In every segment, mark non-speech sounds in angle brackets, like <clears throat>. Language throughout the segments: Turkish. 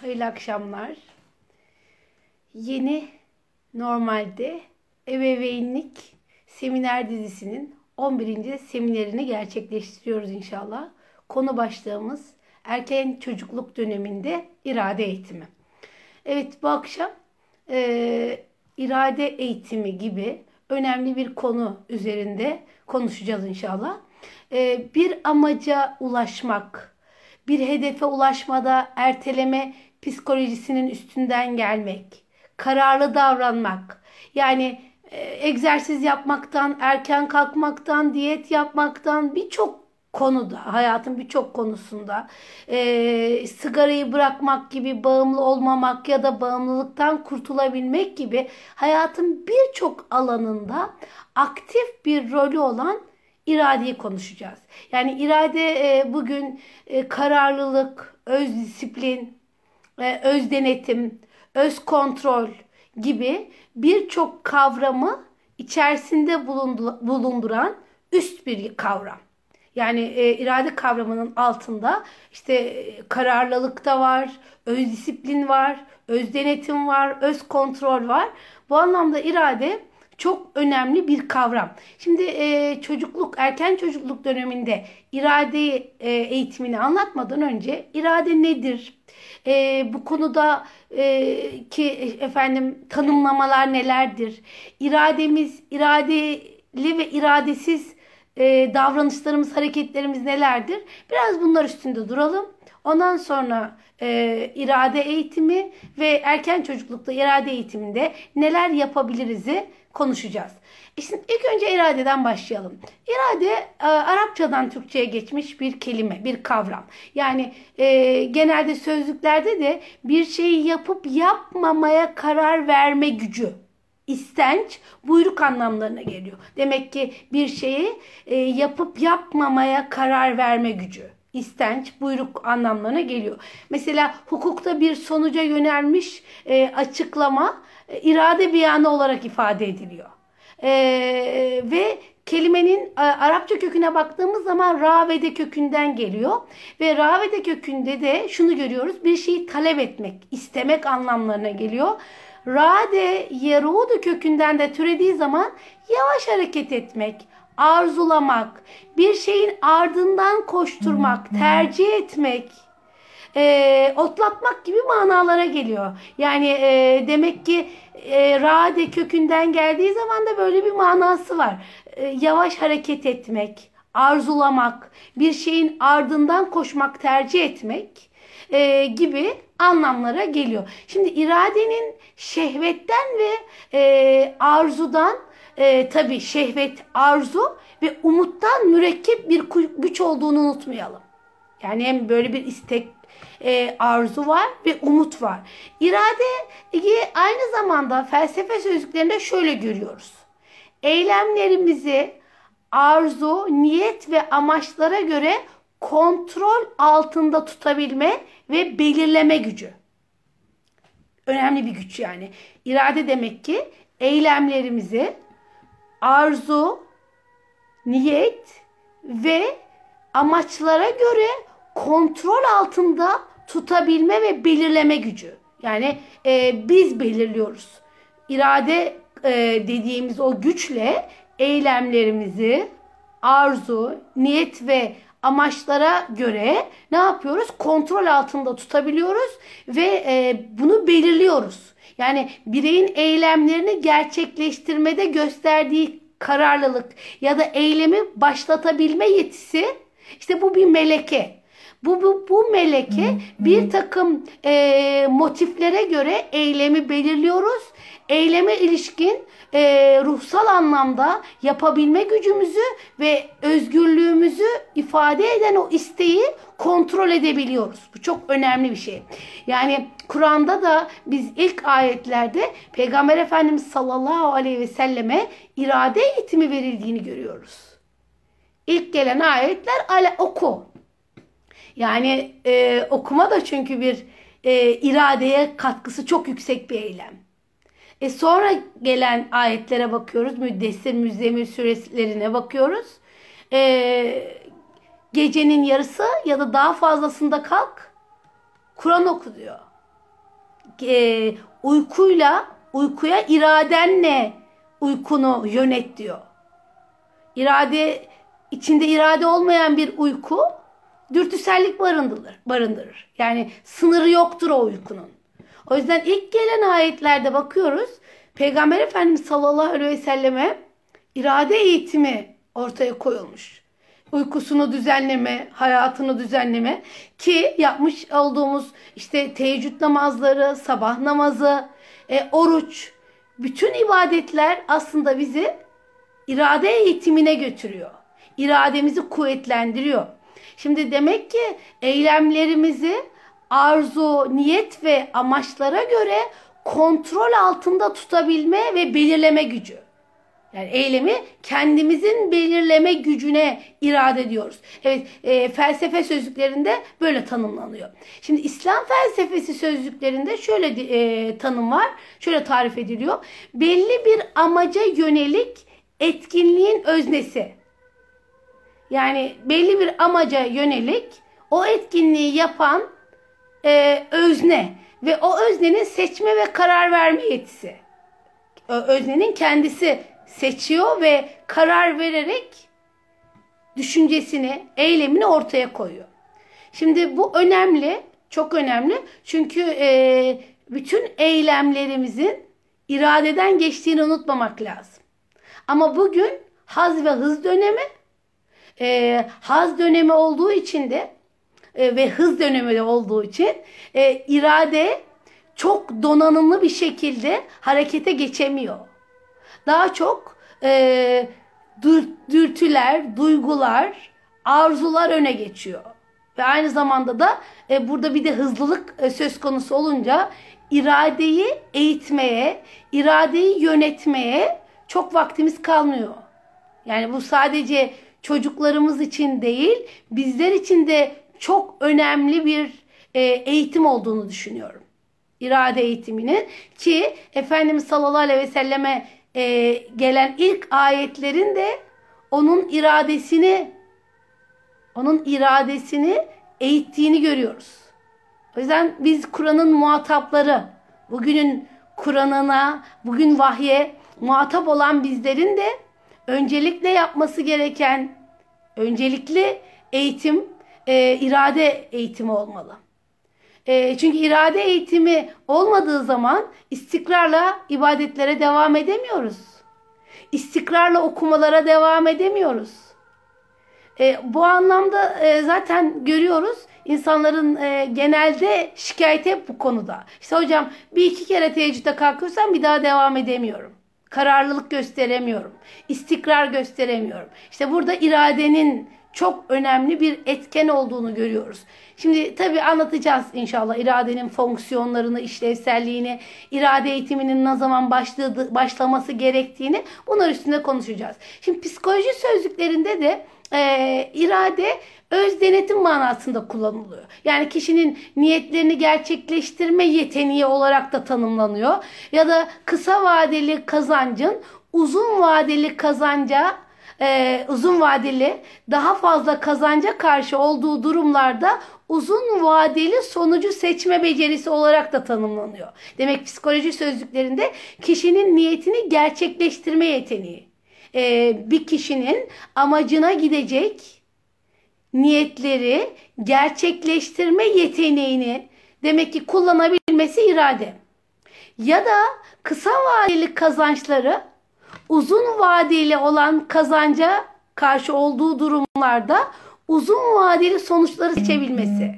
Hayırlı akşamlar. Yeni normalde ebeveynlik seminer dizisinin 11. seminerini gerçekleştiriyoruz inşallah. Konu başlığımız erken çocukluk döneminde irade eğitimi. Evet bu akşam e, irade eğitimi gibi önemli bir konu üzerinde konuşacağız inşallah. E, bir amaca ulaşmak, bir hedefe ulaşmada erteleme psikolojisinin üstünden gelmek, kararlı davranmak, yani e, egzersiz yapmaktan, erken kalkmaktan, diyet yapmaktan birçok konuda, hayatın birçok konusunda e, sigarayı bırakmak gibi, bağımlı olmamak ya da bağımlılıktan kurtulabilmek gibi hayatın birçok alanında aktif bir rolü olan iradeyi konuşacağız. Yani irade e, bugün e, kararlılık, öz disiplin, öz denetim, öz kontrol gibi birçok kavramı içerisinde bulunduran üst bir kavram. Yani e, irade kavramının altında işte e, kararlılık da var, öz disiplin var, öz denetim var, öz kontrol var. Bu anlamda irade çok önemli bir kavram. Şimdi e, çocukluk, erken çocukluk döneminde irade e, eğitimini anlatmadan önce irade nedir? E, bu konuda e, ki efendim tanımlamalar nelerdir? İrademiz, iradeli ve iradesiz e, davranışlarımız, hareketlerimiz nelerdir? Biraz bunlar üstünde duralım. Ondan sonra e, irade eğitimi ve erken çocuklukta irade eğitiminde neler yapabiliriz'i konuşacağız. E şimdi ilk önce iradeden başlayalım. İrade e, Arapçadan Türkçe'ye geçmiş bir kelime, bir kavram. Yani e, genelde sözlüklerde de bir şeyi yapıp yapmamaya karar verme gücü istenç, buyruk anlamlarına geliyor. Demek ki bir şeyi e, yapıp yapmamaya karar verme gücü istenç, buyruk anlamlarına geliyor. Mesela hukukta bir sonuca yönelmiş e, açıklama irade beyanı olarak ifade ediliyor. E, ve kelimenin e, Arapça köküne baktığımız zaman ravede kökünden geliyor. Ve ravede kökünde de şunu görüyoruz. Bir şeyi talep etmek, istemek anlamlarına geliyor. Rade yerudu kökünden de türediği zaman yavaş hareket etmek, arzulamak, bir şeyin ardından koşturmak, tercih etmek, e, otlatmak gibi manalara geliyor. Yani e, demek ki e, rade kökünden geldiği zaman da böyle bir manası var. E, yavaş hareket etmek, arzulamak, bir şeyin ardından koşmak, tercih etmek e, gibi anlamlara geliyor. Şimdi iradenin şehvetten ve e, arzudan e, tabi şehvet, arzu ve umuttan mürekkep bir güç olduğunu unutmayalım. Yani hem böyle bir istek, e, arzu var ve umut var. İradeyi aynı zamanda felsefe sözlüklerinde şöyle görüyoruz. Eylemlerimizi arzu, niyet ve amaçlara göre kontrol altında tutabilme ve belirleme gücü. Önemli bir güç yani. İrade demek ki eylemlerimizi arzu, niyet ve amaçlara göre kontrol altında tutabilme ve belirleme gücü. Yani e, biz belirliyoruz. İrade e, dediğimiz o güçle eylemlerimizi arzu, niyet ve amaçlara göre ne yapıyoruz? Kontrol altında tutabiliyoruz ve e, bunu belirliyoruz. Yani bireyin eylemlerini gerçekleştirmede gösterdiği kararlılık ya da eylemi başlatabilme yetisi işte bu bir meleke. Bu, bu, bu meleke bir takım e, motiflere göre eylemi belirliyoruz. Eyleme ilişkin e, ruhsal anlamda yapabilme gücümüzü ve özgürlüğümüzü ifade eden o isteği kontrol edebiliyoruz. Bu çok önemli bir şey. Yani Kur'an'da da biz ilk ayetlerde Peygamber Efendimiz sallallahu aleyhi ve selleme irade eğitimi verildiğini görüyoruz. İlk gelen ayetler ale oku. Yani e, okuma da çünkü bir e, iradeye katkısı çok yüksek bir eylem. E sonra gelen ayetlere bakıyoruz. Müddessir, Müzzemir sürelerine bakıyoruz. E, gecenin yarısı ya da daha fazlasında kalk. Kur'an oku diyor. e, uykuyla uykuya iradenle uykunu yönet diyor. İrade içinde irade olmayan bir uyku dürtüsellik barındırır. barındırır. Yani sınırı yoktur o uykunun. O yüzden ilk gelen ayetlerde bakıyoruz. Peygamber Efendimiz sallallahu aleyhi ve selleme irade eğitimi ortaya koyulmuş. Uykusunu düzenleme, hayatını düzenleme ki yapmış olduğumuz işte teheccüd namazları, sabah namazı, e, oruç, bütün ibadetler aslında bizi irade eğitimine götürüyor. İrademizi kuvvetlendiriyor. Şimdi demek ki eylemlerimizi arzu, niyet ve amaçlara göre kontrol altında tutabilme ve belirleme gücü. Yani eylemi kendimizin belirleme gücüne irade diyoruz. Evet e, felsefe sözlüklerinde böyle tanımlanıyor. Şimdi İslam felsefesi sözlüklerinde şöyle e, tanım var. Şöyle tarif ediliyor. Belli bir amaca yönelik etkinliğin öznesi. Yani belli bir amaca yönelik o etkinliği yapan e, özne ve o öznenin seçme ve karar verme yetisi. Öznenin kendisi seçiyor ve karar vererek düşüncesini, eylemini ortaya koyuyor. Şimdi bu önemli, çok önemli. Çünkü e, bütün eylemlerimizin iradeden geçtiğini unutmamak lazım. Ama bugün haz ve hız dönemi, e, haz dönemi olduğu için de e, ve hız dönemi de olduğu için e, irade çok donanımlı bir şekilde harekete geçemiyor. Daha çok e, dürtüler, duygular, arzular öne geçiyor. Ve aynı zamanda da e, burada bir de hızlılık e, söz konusu olunca iradeyi eğitmeye, iradeyi yönetmeye çok vaktimiz kalmıyor. Yani bu sadece çocuklarımız için değil, bizler için de çok önemli bir e, eğitim olduğunu düşünüyorum. İrade eğitiminin ki Efendimiz sallallahu aleyhi ve selleme e, gelen ilk ayetlerin de onun iradesini onun iradesini eğittiğini görüyoruz. O yüzden biz Kur'an'ın muhatapları, bugünün Kur'an'ına, bugün vahye muhatap olan bizlerin de öncelikle yapması gereken öncelikli eğitim e, irade eğitimi olmalı. E, çünkü irade eğitimi olmadığı zaman istikrarla ibadetlere devam edemiyoruz. İstikrarla okumalara devam edemiyoruz. E, bu anlamda e, zaten görüyoruz insanların e, genelde şikayeti hep bu konuda. İşte hocam bir iki kere teheccüde kalkıyorsam bir daha devam edemiyorum. Kararlılık gösteremiyorum. istikrar gösteremiyorum. İşte burada iradenin çok önemli bir etken olduğunu görüyoruz. Şimdi tabii anlatacağız inşallah iradenin fonksiyonlarını, işlevselliğini, irade eğitiminin ne zaman başladı, başlaması gerektiğini bunlar üstünde konuşacağız. Şimdi psikoloji sözlüklerinde de e, irade öz denetim manasında kullanılıyor. Yani kişinin niyetlerini gerçekleştirme yeteneği olarak da tanımlanıyor. Ya da kısa vadeli kazancın uzun vadeli kazanca e, uzun vadeli daha fazla kazanca karşı olduğu durumlarda uzun vadeli sonucu seçme becerisi olarak da tanımlanıyor. Demek psikoloji sözlüklerinde kişinin niyetini gerçekleştirme yeteneği. E, bir kişinin amacına gidecek niyetleri gerçekleştirme yeteneğini demek ki kullanabilmesi irade. Ya da kısa vadeli kazançları uzun vadeli olan kazanca karşı olduğu durumlarda uzun vadeli sonuçları seçebilmesi.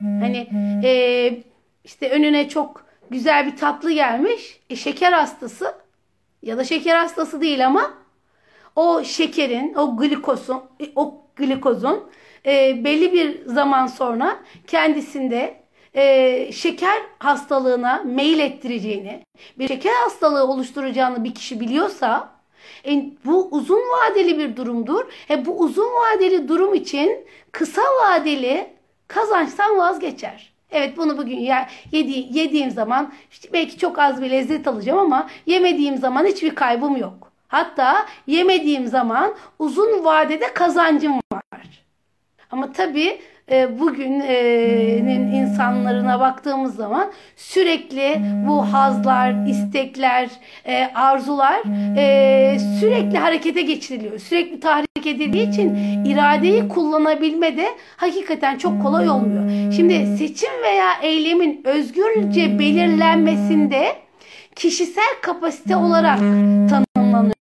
Hani e, işte önüne çok güzel bir tatlı gelmiş. E, şeker hastası ya da şeker hastası değil ama o şekerin, o glikosun, o glikozun e, belli bir zaman sonra kendisinde e, şeker hastalığına meyil ettireceğini, bir şeker hastalığı oluşturacağını bir kişi biliyorsa e, bu uzun vadeli bir durumdur. E, bu uzun vadeli durum için kısa vadeli kazançtan vazgeçer. Evet bunu bugün ya, yedi, yediğim zaman işte belki çok az bir lezzet alacağım ama yemediğim zaman hiçbir kaybım yok. Hatta yemediğim zaman uzun vadede kazancım var. Ama tabii e, bugünün insanlarına baktığımız zaman sürekli bu hazlar, istekler, e, arzular e, sürekli harekete geçiriliyor. Sürekli tahrik edildiği için iradeyi kullanabilme de hakikaten çok kolay olmuyor. Şimdi seçim veya eylemin özgürce belirlenmesinde kişisel kapasite olarak tanımlanıyor.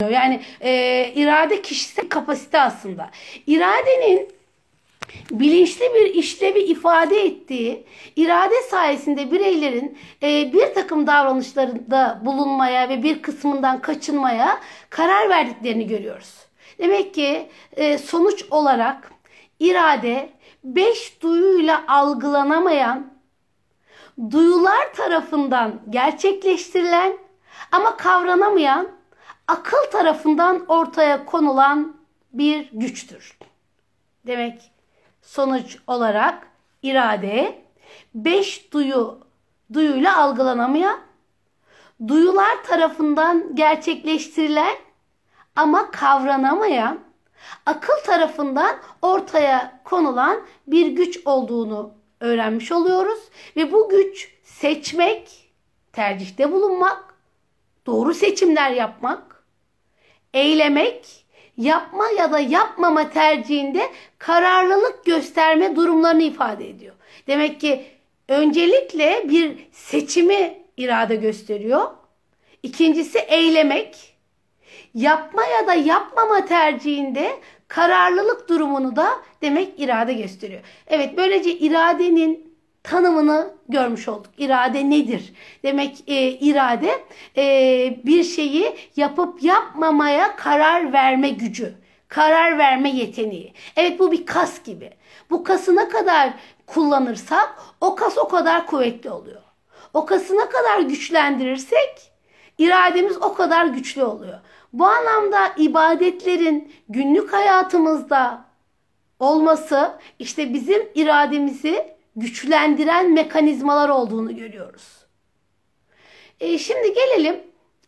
Yani e, irade kişisel kapasite aslında. İradenin bilinçli bir işlevi ifade ettiği irade sayesinde bireylerin e, bir takım davranışlarında bulunmaya ve bir kısmından kaçınmaya karar verdiklerini görüyoruz. Demek ki e, sonuç olarak irade beş duyuyla algılanamayan duyular tarafından gerçekleştirilen ama kavranamayan akıl tarafından ortaya konulan bir güçtür. Demek sonuç olarak irade beş duyu duyuyla algılanamayan duyular tarafından gerçekleştirilen ama kavranamayan akıl tarafından ortaya konulan bir güç olduğunu öğrenmiş oluyoruz ve bu güç seçmek, tercihte bulunmak, doğru seçimler yapmak, eylemek, yapma ya da yapmama tercihinde kararlılık gösterme durumlarını ifade ediyor. Demek ki öncelikle bir seçimi irade gösteriyor. İkincisi eylemek. Yapma ya da yapmama tercihinde kararlılık durumunu da demek irade gösteriyor. Evet böylece iradenin tanımını görmüş olduk. İrade nedir? Demek e, irade e, bir şeyi yapıp yapmamaya karar verme gücü. Karar verme yeteneği. Evet bu bir kas gibi. Bu kası ne kadar kullanırsak o kas o kadar kuvvetli oluyor. O kası ne kadar güçlendirirsek irademiz o kadar güçlü oluyor. Bu anlamda ibadetlerin günlük hayatımızda olması işte bizim irademizi güçlendiren mekanizmalar olduğunu görüyoruz. E şimdi gelelim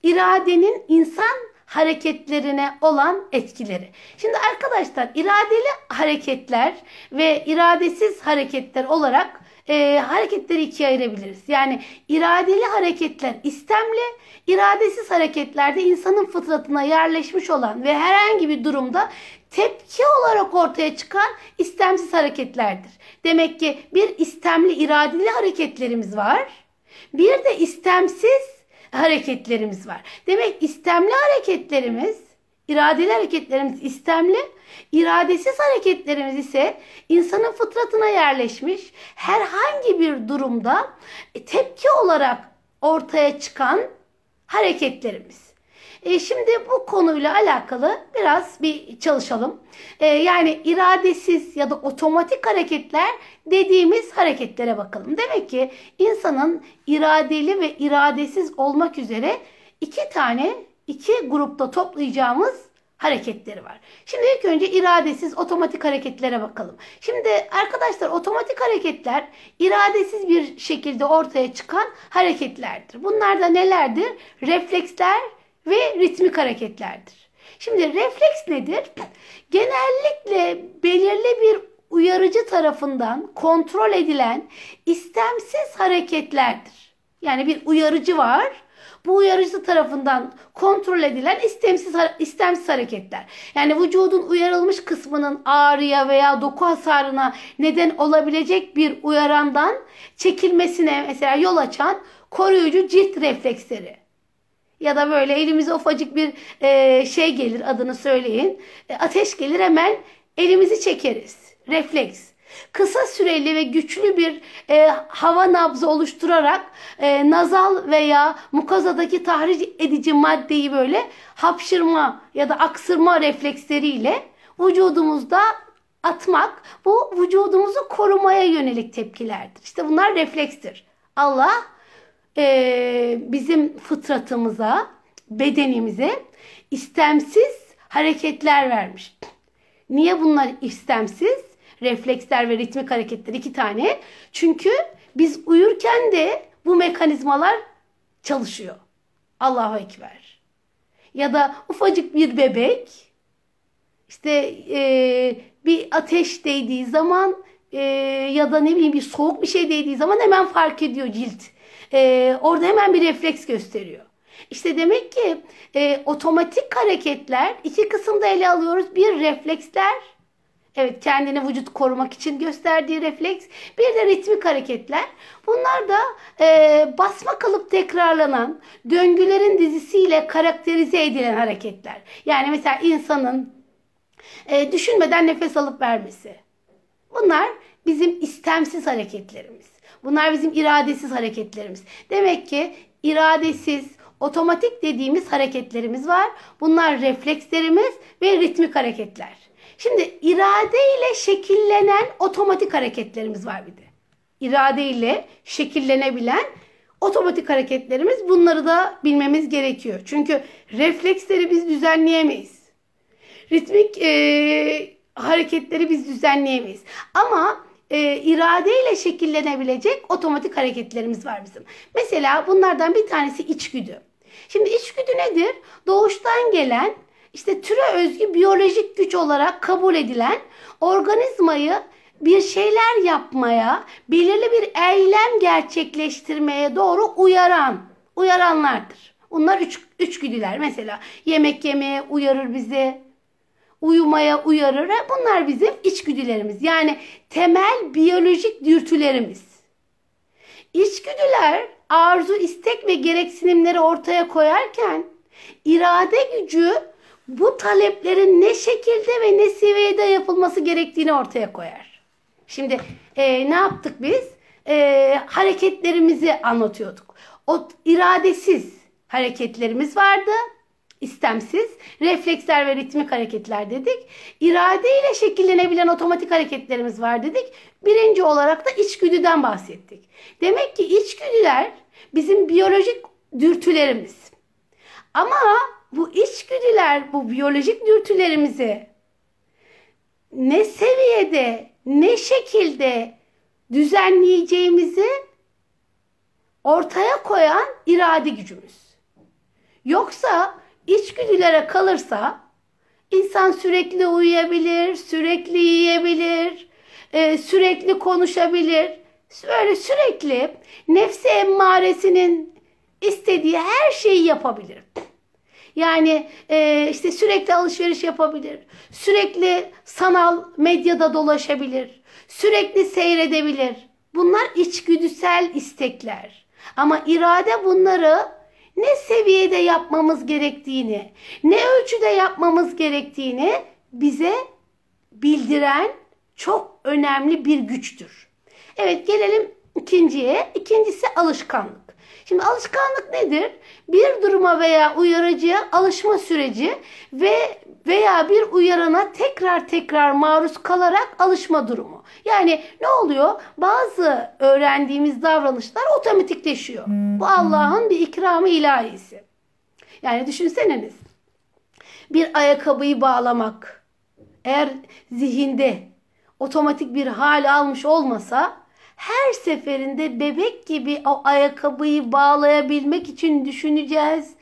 iradenin insan hareketlerine olan etkileri. Şimdi arkadaşlar iradeli hareketler ve iradesiz hareketler olarak e, hareketleri ikiye ayırabiliriz. Yani iradeli hareketler istemli, iradesiz hareketlerde insanın fıtratına yerleşmiş olan ve herhangi bir durumda tepki olarak ortaya çıkan istemsiz hareketlerdir. Demek ki bir istemli iradeli hareketlerimiz var. Bir de istemsiz hareketlerimiz var. Demek istemli hareketlerimiz, iradeli hareketlerimiz istemli, iradesiz hareketlerimiz ise insanın fıtratına yerleşmiş herhangi bir durumda tepki olarak ortaya çıkan hareketlerimiz. E, şimdi bu konuyla alakalı biraz bir çalışalım. E, yani iradesiz ya da otomatik hareketler dediğimiz hareketlere bakalım. Demek ki insanın iradeli ve iradesiz olmak üzere iki tane iki grupta toplayacağımız hareketleri var. Şimdi ilk önce iradesiz otomatik hareketlere bakalım. Şimdi arkadaşlar otomatik hareketler iradesiz bir şekilde ortaya çıkan hareketlerdir. Bunlar da nelerdir? Refleksler ve ritmik hareketlerdir. Şimdi refleks nedir? Genellikle belirli bir uyarıcı tarafından kontrol edilen istemsiz hareketlerdir. Yani bir uyarıcı var. Bu uyarıcı tarafından kontrol edilen istemsiz, istemsiz hareketler. Yani vücudun uyarılmış kısmının ağrıya veya doku hasarına neden olabilecek bir uyarandan çekilmesine mesela yol açan koruyucu cilt refleksleri ya da böyle elimize ufacık bir e, şey gelir adını söyleyin. E, ateş gelir hemen elimizi çekeriz. Refleks. Kısa süreli ve güçlü bir e, hava nabzı oluşturarak e, nazal veya mukazadaki tahriş edici maddeyi böyle hapşırma ya da aksırma refleksleriyle vücudumuzda atmak bu vücudumuzu korumaya yönelik tepkilerdir. İşte bunlar reflekstir. Allah e, bizim fıtratımıza, bedenimize istemsiz hareketler vermiş. Niye bunlar istemsiz? Refleksler ve ritmik hareketler iki tane. Çünkü biz uyurken de bu mekanizmalar çalışıyor. Allahu Ekber. Ya da ufacık bir bebek işte e, bir ateş değdiği zaman e, ya da ne bileyim bir soğuk bir şey değdiği zaman hemen fark ediyor cilt. E, orada hemen bir refleks gösteriyor. İşte demek ki e, otomatik hareketler iki kısımda ele alıyoruz. Bir refleksler Evet kendini vücut korumak için gösterdiği refleks. Bir de ritmik hareketler. Bunlar da e, basma kalıp tekrarlanan döngülerin dizisiyle karakterize edilen hareketler. Yani mesela insanın e, düşünmeden nefes alıp vermesi. Bunlar bizim istemsiz hareketlerimiz. Bunlar bizim iradesiz hareketlerimiz. Demek ki iradesiz, otomatik dediğimiz hareketlerimiz var. Bunlar reflekslerimiz ve ritmik hareketler. Şimdi irade ile şekillenen otomatik hareketlerimiz var bir de. İrade ile şekillenebilen otomatik hareketlerimiz bunları da bilmemiz gerekiyor. Çünkü refleksleri biz düzenleyemeyiz. Ritmik e, hareketleri biz düzenleyemeyiz. Ama e, irade ile şekillenebilecek otomatik hareketlerimiz var bizim. Mesela bunlardan bir tanesi içgüdü. Şimdi içgüdü nedir? Doğuştan gelen işte türe özgü biyolojik güç olarak kabul edilen organizmayı bir şeyler yapmaya, belirli bir eylem gerçekleştirmeye doğru uyaran, uyaranlardır. Bunlar üç, üç güdüler. Mesela yemek yemeye uyarır bizi, uyumaya uyarır. Bunlar bizim içgüdülerimiz. Yani temel biyolojik dürtülerimiz. İçgüdüler arzu, istek ve gereksinimleri ortaya koyarken irade gücü bu taleplerin ne şekilde ve ne seviyede yapılması gerektiğini ortaya koyar. Şimdi e, ne yaptık biz? E, hareketlerimizi anlatıyorduk. O iradesiz hareketlerimiz vardı. İstemsiz, refleksler ve ritmik hareketler dedik. İrade ile şekillenebilen otomatik hareketlerimiz var dedik. Birinci olarak da içgüdüden bahsettik. Demek ki içgüdüler bizim biyolojik dürtülerimiz. Ama bu içgüdüler, bu biyolojik dürtülerimizi ne seviyede, ne şekilde düzenleyeceğimizi ortaya koyan irade gücümüz. Yoksa içgüdülere kalırsa insan sürekli uyuyabilir, sürekli yiyebilir, e, sürekli konuşabilir. Böyle sürekli nefsi emmaresinin istediği her şeyi yapabilir. Yani e, işte sürekli alışveriş yapabilir. Sürekli sanal medyada dolaşabilir. Sürekli seyredebilir. Bunlar içgüdüsel istekler. Ama irade bunları ne seviyede yapmamız gerektiğini, ne ölçüde yapmamız gerektiğini bize bildiren çok önemli bir güçtür. Evet gelelim ikinciye. İkincisi alışkanlık. Şimdi alışkanlık nedir? Bir duruma veya uyarıcıya alışma süreci ve veya bir uyarana tekrar tekrar maruz kalarak alışma durumu. Yani ne oluyor? Bazı öğrendiğimiz davranışlar otomatikleşiyor. Bu Allah'ın bir ikramı ilahisi. Yani düşünseneniz bir ayakkabıyı bağlamak eğer zihinde otomatik bir hal almış olmasa her seferinde bebek gibi o ayakkabıyı bağlayabilmek için düşüneceğiz.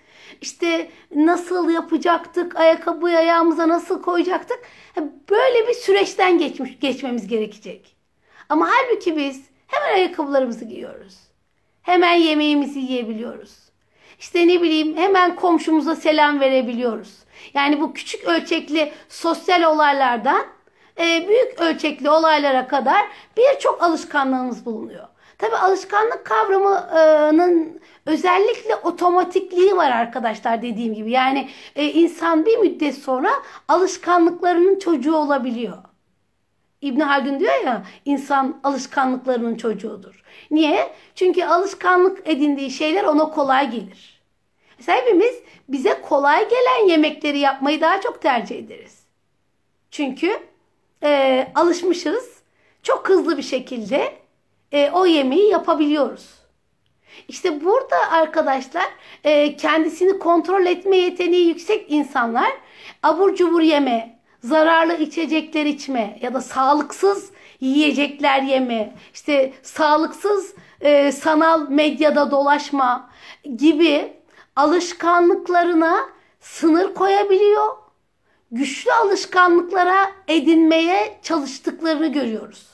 İşte nasıl yapacaktık, ayakkabıyı ayağımıza nasıl koyacaktık. Böyle bir süreçten geçmiş, geçmemiz gerekecek. Ama halbuki biz hemen ayakkabılarımızı giyiyoruz. Hemen yemeğimizi yiyebiliyoruz. İşte ne bileyim hemen komşumuza selam verebiliyoruz. Yani bu küçük ölçekli sosyal olaylardan e, büyük ölçekli olaylara kadar birçok alışkanlığımız bulunuyor. Tabi alışkanlık kavramının özellikle otomatikliği var arkadaşlar dediğim gibi. Yani e, insan bir müddet sonra alışkanlıklarının çocuğu olabiliyor. İbn Haldun diyor ya insan alışkanlıklarının çocuğudur. Niye? Çünkü alışkanlık edindiği şeyler ona kolay gelir. Mesela hepimiz bize kolay gelen yemekleri yapmayı daha çok tercih ederiz. Çünkü e, alışmışız. Çok hızlı bir şekilde e, o yemeği yapabiliyoruz. İşte burada arkadaşlar e, kendisini kontrol etme yeteneği yüksek insanlar abur cubur yeme, zararlı içecekler içme ya da sağlıksız yiyecekler yeme, işte sağlıksız e, sanal medyada dolaşma gibi alışkanlıklarına sınır koyabiliyor güçlü alışkanlıklara edinmeye çalıştıklarını görüyoruz.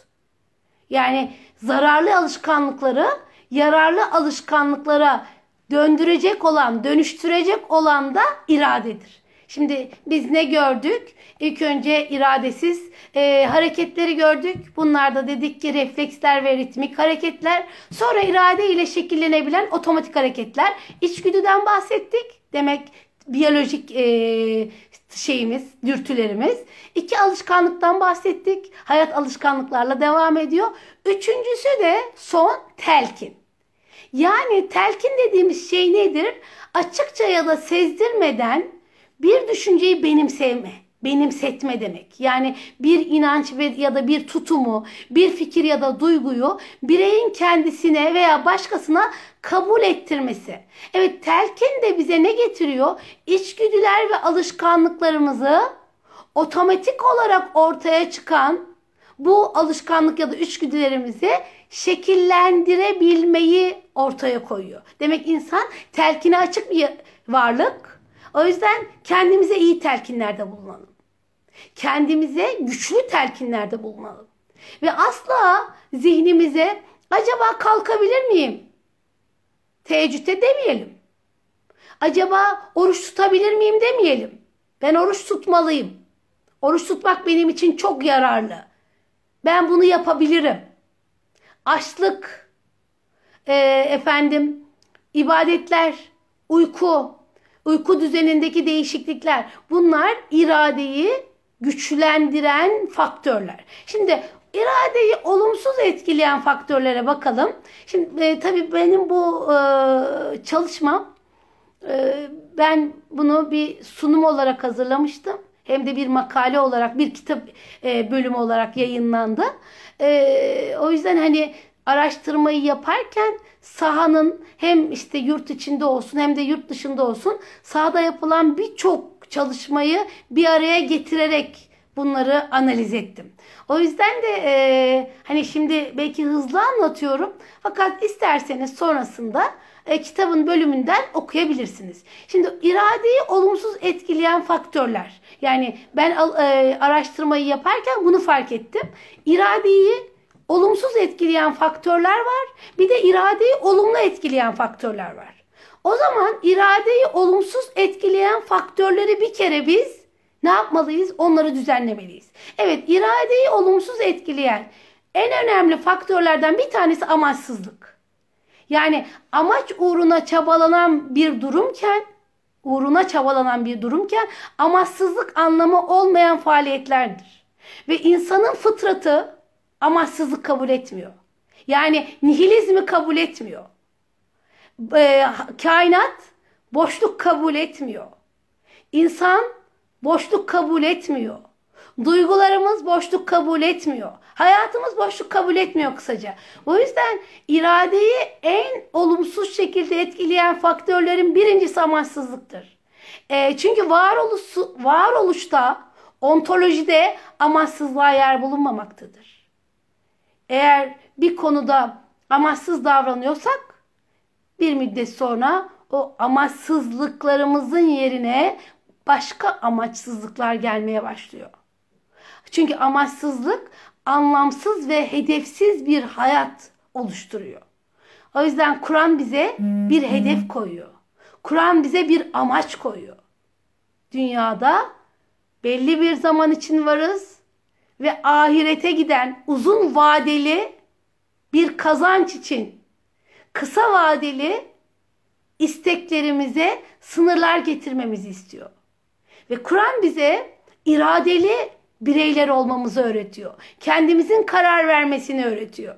Yani zararlı alışkanlıkları yararlı alışkanlıklara döndürecek olan, dönüştürecek olan da iradedir. Şimdi biz ne gördük? İlk önce iradesiz e, hareketleri gördük. Bunlar da dedik ki refleksler ve ritmik hareketler. Sonra irade ile şekillenebilen otomatik hareketler. İçgüdüden bahsettik. Demek biyolojik e, şeyimiz, dürtülerimiz. İki alışkanlıktan bahsettik. Hayat alışkanlıklarla devam ediyor. Üçüncüsü de son telkin. Yani telkin dediğimiz şey nedir? Açıkça ya da sezdirmeden bir düşünceyi benimseme, benimsetme demek. Yani bir inanç ya da bir tutumu, bir fikir ya da duyguyu bireyin kendisine veya başkasına kabul ettirmesi. Evet telkin de bize ne getiriyor? İçgüdüler ve alışkanlıklarımızı otomatik olarak ortaya çıkan bu alışkanlık ya da içgüdülerimizi şekillendirebilmeyi ortaya koyuyor. Demek insan telkine açık bir varlık. O yüzden kendimize iyi telkinlerde bulunalım. Kendimize güçlü telkinlerde bulunalım. Ve asla zihnimize acaba kalkabilir miyim? Teheccüde demeyelim. Acaba oruç tutabilir miyim demeyelim. Ben oruç tutmalıyım. Oruç tutmak benim için çok yararlı. Ben bunu yapabilirim. Açlık, e, efendim, ibadetler, uyku, uyku düzenindeki değişiklikler bunlar iradeyi güçlendiren faktörler. Şimdi iradeyi olumsuz etkileyen faktörlere bakalım. Şimdi e, tabii benim bu e, çalışmam e, ben bunu bir sunum olarak hazırlamıştım. Hem de bir makale olarak bir kitap e, bölümü olarak yayınlandı. E, o yüzden hani araştırmayı yaparken sahanın hem işte yurt içinde olsun hem de yurt dışında olsun sahada yapılan birçok çalışmayı bir araya getirerek bunları analiz ettim. O yüzden de e, hani şimdi belki hızlı anlatıyorum fakat isterseniz sonrasında e, kitabın bölümünden okuyabilirsiniz. Şimdi iradeyi olumsuz etkileyen faktörler. Yani ben e, araştırmayı yaparken bunu fark ettim. İradeyi olumsuz etkileyen faktörler var. Bir de iradeyi olumlu etkileyen faktörler var. O zaman iradeyi olumsuz etkileyen faktörleri bir kere biz ne yapmalıyız? Onları düzenlemeliyiz. Evet, iradeyi olumsuz etkileyen en önemli faktörlerden bir tanesi amaçsızlık. Yani amaç uğruna çabalanan bir durumken, uğruna çabalanan bir durumken amaçsızlık anlamı olmayan faaliyetlerdir. Ve insanın fıtratı amaçsızlık kabul etmiyor. Yani nihilizmi kabul etmiyor. Ee, kainat boşluk kabul etmiyor. İnsan boşluk kabul etmiyor. Duygularımız boşluk kabul etmiyor. Hayatımız boşluk kabul etmiyor kısaca. O yüzden iradeyi en olumsuz şekilde etkileyen faktörlerin birincisi amaçsızlıktır. E, çünkü varoluş, varoluşta, ontolojide amaçsızlığa yer bulunmamaktadır. Eğer bir konuda amaçsız davranıyorsak bir müddet sonra o amaçsızlıklarımızın yerine başka amaçsızlıklar gelmeye başlıyor. Çünkü amaçsızlık anlamsız ve hedefsiz bir hayat oluşturuyor. O yüzden Kur'an bize bir hedef koyuyor. Kur'an bize bir amaç koyuyor. Dünyada belli bir zaman için varız ve ahirete giden uzun vadeli bir kazanç için kısa vadeli isteklerimize sınırlar getirmemizi istiyor. Ve Kur'an bize iradeli bireyler olmamızı öğretiyor. Kendimizin karar vermesini öğretiyor.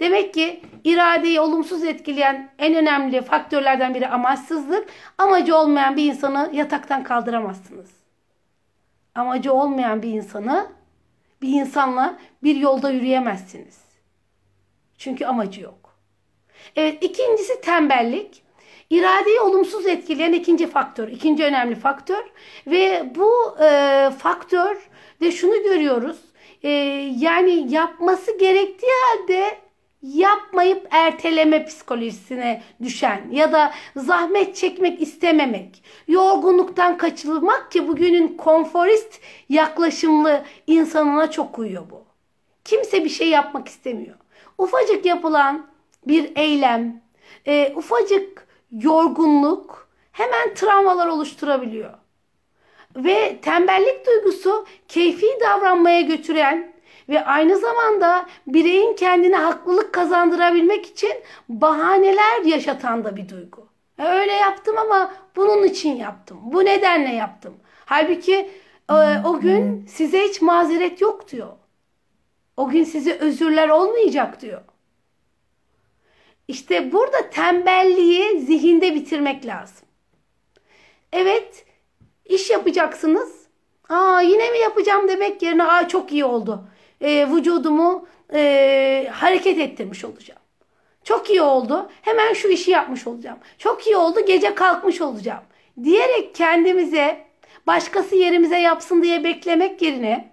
Demek ki iradeyi olumsuz etkileyen en önemli faktörlerden biri amaçsızlık. Amacı olmayan bir insanı yataktan kaldıramazsınız. Amacı olmayan bir insanı bir insanla bir yolda yürüyemezsiniz. Çünkü amacı yok. Evet ikincisi tembellik. İradeyi olumsuz etkileyen ikinci faktör, ikinci önemli faktör ve bu e, faktör de şunu görüyoruz. E, yani yapması gerektiği halde yapmayıp erteleme psikolojisine düşen ya da zahmet çekmek istememek, yorgunluktan kaçılmak ki bugünün konforist yaklaşımlı insanına çok uyuyor bu. kimse bir şey yapmak istemiyor. Ufacık yapılan bir eylem, e, ufacık yorgunluk hemen travmalar oluşturabiliyor. Ve tembellik duygusu keyfi davranmaya götüren ve aynı zamanda bireyin kendine haklılık kazandırabilmek için bahaneler yaşatan da bir duygu. Öyle yaptım ama bunun için yaptım. Bu nedenle yaptım. Halbuki e, o gün size hiç mazeret yok diyor. O gün size özürler olmayacak diyor. İşte burada tembelliği zihinde bitirmek lazım. Evet, iş yapacaksınız. Aa yine mi yapacağım demek yerine aa çok iyi oldu. E, vücudumu e, hareket ettirmiş olacağım. Çok iyi oldu. Hemen şu işi yapmış olacağım. Çok iyi oldu. Gece kalkmış olacağım. Diyerek kendimize başkası yerimize yapsın diye beklemek yerine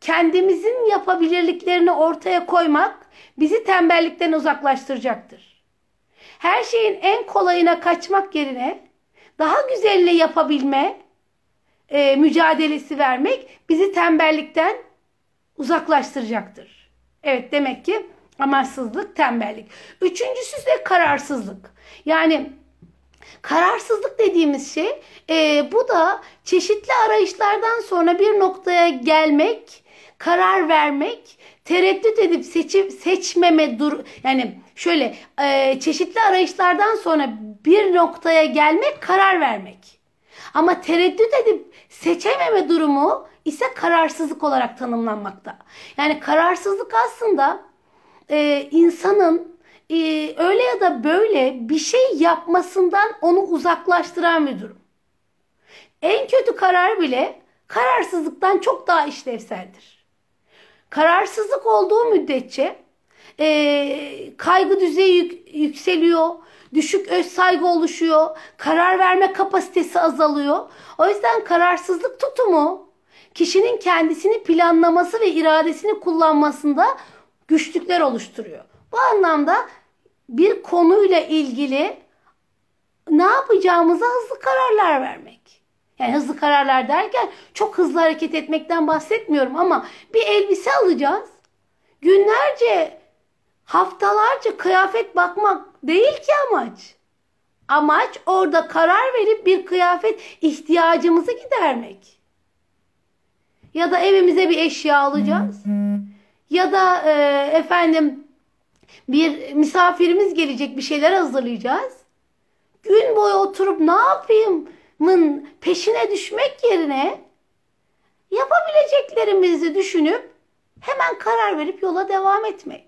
kendimizin yapabilirliklerini ortaya koymak bizi tembellikten uzaklaştıracaktır. Her şeyin en kolayına kaçmak yerine daha güzelini yapabilme e, mücadelesi vermek bizi tembellikten uzaklaştıracaktır. Evet demek ki amaçsızlık, tembellik. Üçüncüsü ise kararsızlık. Yani kararsızlık dediğimiz şey e, bu da çeşitli arayışlardan sonra bir noktaya gelmek, karar vermek, tereddüt edip seçip seçmeme dur yani şöyle e, çeşitli arayışlardan sonra bir noktaya gelmek, karar vermek. Ama tereddüt edip seçememe durumu ise kararsızlık olarak tanımlanmakta. Yani kararsızlık aslında e, insanın e, öyle ya da böyle bir şey yapmasından onu uzaklaştıran bir durum. En kötü karar bile kararsızlıktan çok daha işlevseldir. Kararsızlık olduğu müddetçe e, kaygı düzeyi yük, yükseliyor, düşük öz saygı oluşuyor, karar verme kapasitesi azalıyor. O yüzden kararsızlık tutumu kişinin kendisini planlaması ve iradesini kullanmasında güçlükler oluşturuyor. Bu anlamda bir konuyla ilgili ne yapacağımıza hızlı kararlar vermek. Yani hızlı kararlar derken çok hızlı hareket etmekten bahsetmiyorum ama bir elbise alacağız. Günlerce, haftalarca kıyafet bakmak değil ki amaç. Amaç orada karar verip bir kıyafet ihtiyacımızı gidermek. Ya da evimize bir eşya alacağız. Ya da e, efendim bir misafirimiz gelecek bir şeyler hazırlayacağız. Gün boyu oturup ne yapayım mın peşine düşmek yerine yapabileceklerimizi düşünüp hemen karar verip yola devam etmek.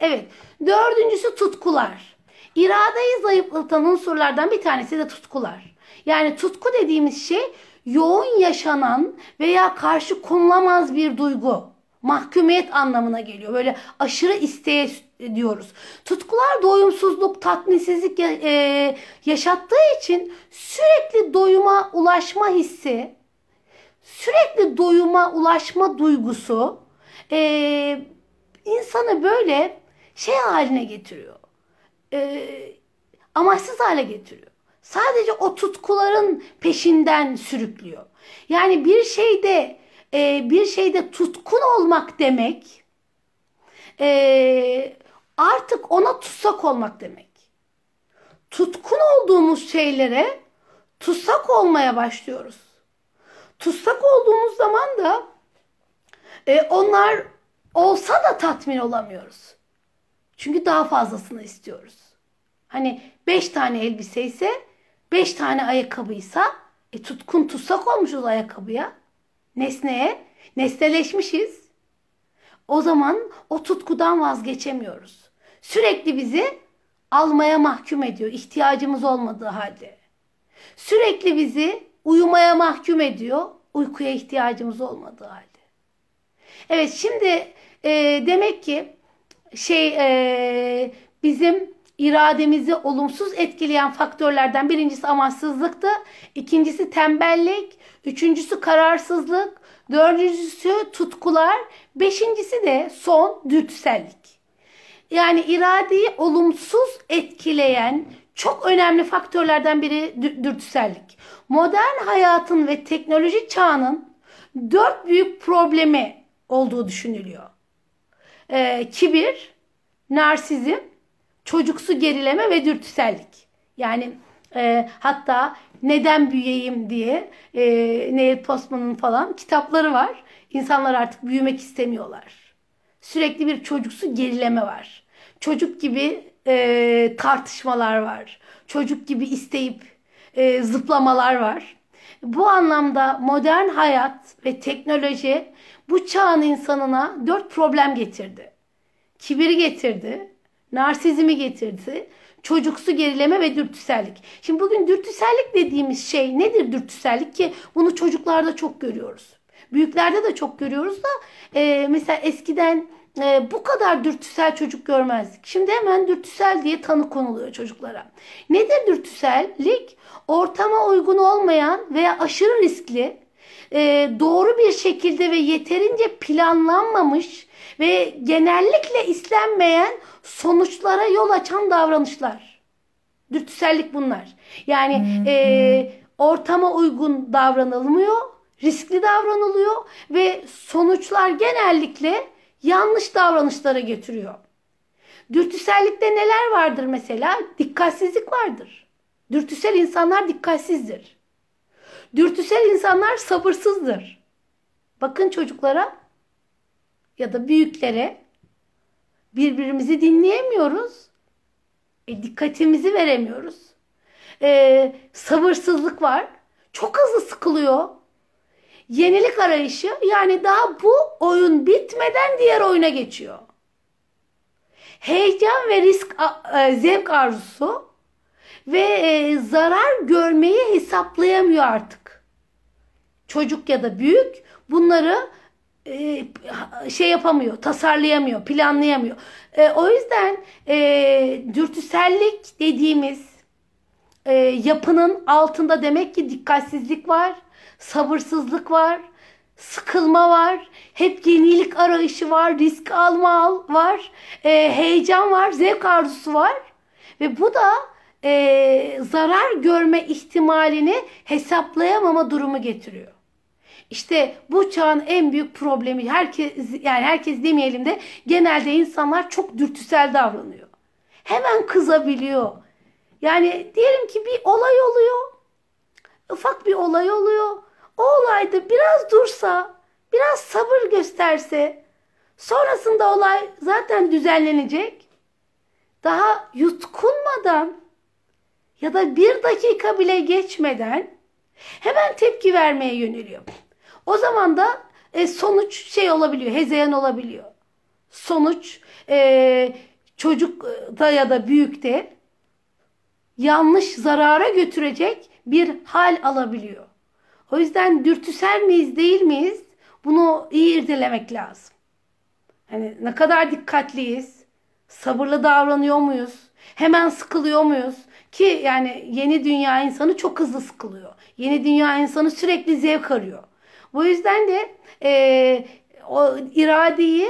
Evet. Dördüncüsü tutkular. İradeyi zayıflatan unsurlardan bir tanesi de tutkular. Yani tutku dediğimiz şey yoğun yaşanan veya karşı konulamaz bir duygu mahkumiyet anlamına geliyor. Böyle aşırı isteğe diyoruz. Tutkular doyumsuzluk, tatminsizlik e, yaşattığı için sürekli doyuma ulaşma hissi, sürekli doyuma ulaşma duygusu e, insanı böyle şey haline getiriyor. E, amaçsız hale getiriyor. Sadece o tutkuların peşinden sürüklüyor. Yani bir şeyde e, bir şeyde tutkun olmak demek e, artık ona tutsak olmak demek. Tutkun olduğumuz şeylere tutsak olmaya başlıyoruz. Tutsak olduğumuz zaman da e, onlar olsa da tatmin olamıyoruz. Çünkü daha fazlasını istiyoruz. Hani beş tane elbise ise beş tane ayakkabıysa e, tutkun tutsak olmuşuz ayakkabıya nesneye nesneleşmişiz. O zaman o tutkudan vazgeçemiyoruz. Sürekli bizi almaya mahkum ediyor ihtiyacımız olmadığı halde. Sürekli bizi uyumaya mahkum ediyor uykuya ihtiyacımız olmadığı halde. Evet şimdi e, demek ki şey e, bizim irademizi olumsuz etkileyen faktörlerden birincisi amaçsızlıktı. ikincisi tembellik. Üçüncüsü kararsızlık. Dördüncüsü tutkular. Beşincisi de son dürtüsellik. Yani iradeyi olumsuz etkileyen çok önemli faktörlerden biri dürtüsellik. Modern hayatın ve teknoloji çağının dört büyük problemi olduğu düşünülüyor. E, kibir, narsizm, çocuksu gerileme ve dürtüsellik. Yani e, hatta neden büyüyeyim diye e, Neil Postman'ın falan kitapları var. İnsanlar artık büyümek istemiyorlar. Sürekli bir çocuksu gerileme var. Çocuk gibi e, tartışmalar var. Çocuk gibi isteyip e, zıplamalar var. Bu anlamda modern hayat ve teknoloji bu çağın insanına dört problem getirdi. Kibiri getirdi, narsizmi getirdi, çocuksu gerileme ve dürtüsellik. Şimdi bugün dürtüsellik dediğimiz şey nedir dürtüsellik ki bunu çocuklarda çok görüyoruz. Büyüklerde de çok görüyoruz da e, mesela eskiden e, bu kadar dürtüsel çocuk görmezdik. Şimdi hemen dürtüsel diye tanı konuluyor çocuklara. Nedir dürtüsellik? Ortama uygun olmayan veya aşırı riskli, e, doğru bir şekilde ve yeterince planlanmamış ve genellikle istenmeyen sonuçlara yol açan davranışlar. Dürtüsellik bunlar. Yani e, ortama uygun davranılmıyor, riskli davranılıyor ve sonuçlar genellikle yanlış davranışlara getiriyor. Dürtüsellikte neler vardır mesela? Dikkatsizlik vardır. Dürtüsel insanlar dikkatsizdir. Dürtüsel insanlar sabırsızdır. Bakın çocuklara ya da büyüklere birbirimizi dinleyemiyoruz. E, dikkatimizi veremiyoruz. E, sabırsızlık var. Çok hızlı sıkılıyor. Yenilik arayışı yani daha bu oyun bitmeden diğer oyuna geçiyor. Heyecan ve risk e, zevk arzusu ve e, zarar görmeyi hesaplayamıyor artık. Çocuk ya da büyük bunları e, şey yapamıyor, tasarlayamıyor, planlayamıyor. O yüzden dürtüsellik dediğimiz yapının altında demek ki dikkatsizlik var, sabırsızlık var, sıkılma var, hep yenilik arayışı var, risk alma var, e, heyecan var, zevk arzusu var ve bu da e, zarar görme ihtimalini hesaplayamama durumu getiriyor. İşte bu çağın en büyük problemi herkes yani herkes demeyelim de genelde insanlar çok dürtüsel davranıyor. Hemen kızabiliyor. Yani diyelim ki bir olay oluyor. Ufak bir olay oluyor. O olayda biraz dursa, biraz sabır gösterse, sonrasında olay zaten düzenlenecek. Daha yutkunmadan ya da bir dakika bile geçmeden hemen tepki vermeye yöneliyor. O zaman da e, sonuç şey olabiliyor, hezeyan olabiliyor. Sonuç e, çocukta ya da büyükte yanlış zarara götürecek bir hal alabiliyor. O yüzden dürtüsel miyiz değil miyiz? Bunu iyi irdelemek lazım. Hani ne kadar dikkatliyiz? Sabırlı davranıyor muyuz? Hemen sıkılıyor muyuz? Ki yani yeni dünya insanı çok hızlı sıkılıyor. Yeni dünya insanı sürekli zevk arıyor. Bu yüzden de e, o iradeyi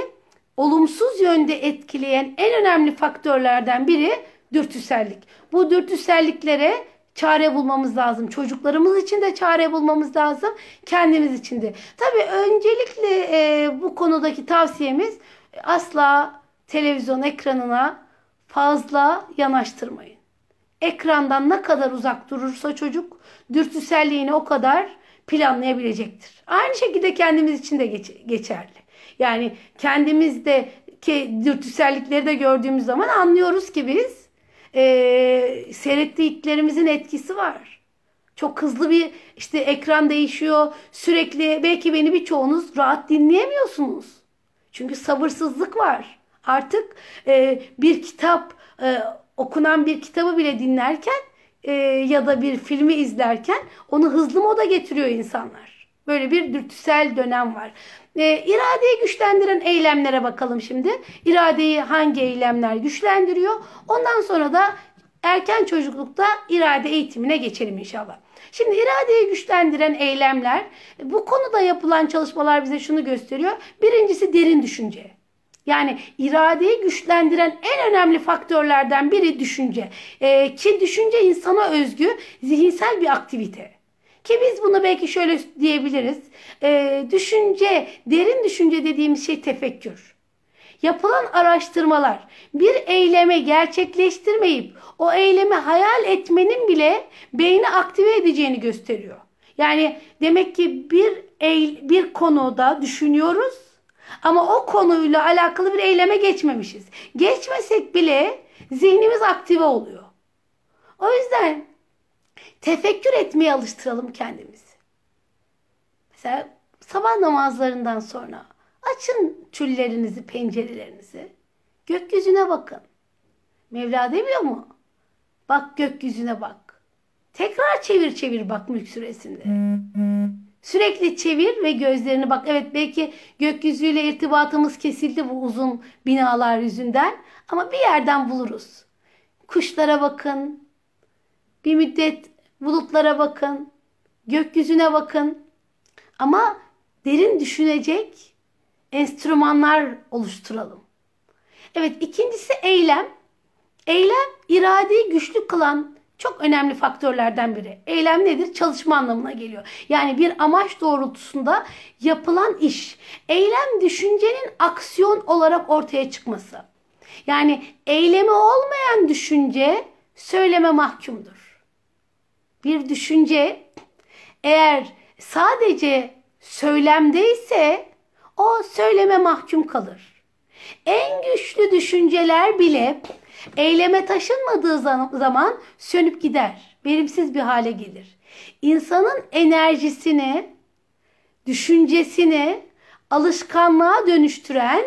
olumsuz yönde etkileyen en önemli faktörlerden biri dürtüsellik. Bu dürtüselliklere çare bulmamız lazım. Çocuklarımız için de çare bulmamız lazım. Kendimiz için de. Tabii öncelikle e, bu konudaki tavsiyemiz asla televizyon ekranına fazla yanaştırmayın. Ekrandan ne kadar uzak durursa çocuk dürtüselliğini o kadar planlayabilecektir. Aynı şekilde kendimiz için de geçerli. Yani kendimizde ki dürtüsellikleri de gördüğümüz zaman anlıyoruz ki biz e, seyrettiklerimizin etkisi var. Çok hızlı bir işte ekran değişiyor. Sürekli belki beni birçoğunuz rahat dinleyemiyorsunuz. Çünkü sabırsızlık var. Artık e, bir kitap e, okunan bir kitabı bile dinlerken e, ya da bir filmi izlerken onu hızlı moda getiriyor insanlar. Böyle bir dürtüsel dönem var. E, iradeyi güçlendiren eylemlere bakalım şimdi. İradeyi hangi eylemler güçlendiriyor? Ondan sonra da erken çocuklukta irade eğitimine geçelim inşallah. Şimdi iradeyi güçlendiren eylemler bu konuda yapılan çalışmalar bize şunu gösteriyor. Birincisi derin düşünce. Yani iradeyi güçlendiren en önemli faktörlerden biri düşünce. E, ki düşünce insana özgü zihinsel bir aktivite. Ki biz bunu belki şöyle diyebiliriz. E, düşünce, derin düşünce dediğimiz şey tefekkür. Yapılan araştırmalar bir eyleme gerçekleştirmeyip o eylemi hayal etmenin bile beyni aktive edeceğini gösteriyor. Yani demek ki bir eğ, bir konuda düşünüyoruz ama o konuyla alakalı bir eyleme geçmemişiz. Geçmesek bile zihnimiz aktive oluyor. O yüzden tefekkür etmeye alıştıralım kendimizi. Mesela sabah namazlarından sonra açın tüllerinizi, pencerelerinizi. Gökyüzüne bakın. Mevla demiyor mu? Bak gökyüzüne bak. Tekrar çevir çevir bak mülk suresinde. Sürekli çevir ve gözlerini bak. Evet belki gökyüzüyle irtibatımız kesildi bu uzun binalar yüzünden. Ama bir yerden buluruz. Kuşlara bakın. Bir müddet bulutlara bakın. Gökyüzüne bakın. Ama derin düşünecek enstrümanlar oluşturalım. Evet ikincisi eylem. Eylem iradeyi güçlü kılan çok önemli faktörlerden biri. Eylem nedir? Çalışma anlamına geliyor. Yani bir amaç doğrultusunda yapılan iş. Eylem düşüncenin aksiyon olarak ortaya çıkması. Yani eylemi olmayan düşünce söyleme mahkumdur. Bir düşünce eğer sadece söylemdeyse o söyleme mahkum kalır. En güçlü düşünceler bile eyleme taşınmadığı zaman sönüp gider. Verimsiz bir hale gelir. İnsanın enerjisini, düşüncesini alışkanlığa dönüştüren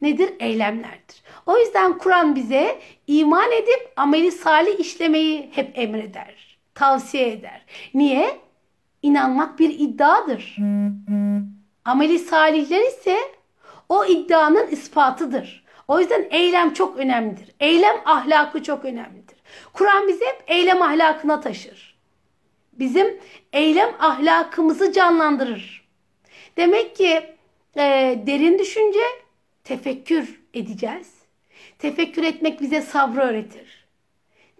nedir? Eylemlerdir. O yüzden Kur'an bize iman edip ameli salih işlemeyi hep emreder, tavsiye eder. Niye? İnanmak bir iddiadır. Ameli salihler ise o iddianın ispatıdır. O yüzden eylem çok önemlidir. Eylem ahlakı çok önemlidir. Kur'an bizi hep eylem ahlakına taşır. Bizim eylem ahlakımızı canlandırır. Demek ki e, derin düşünce tefekkür edeceğiz. Tefekkür etmek bize sabrı öğretir.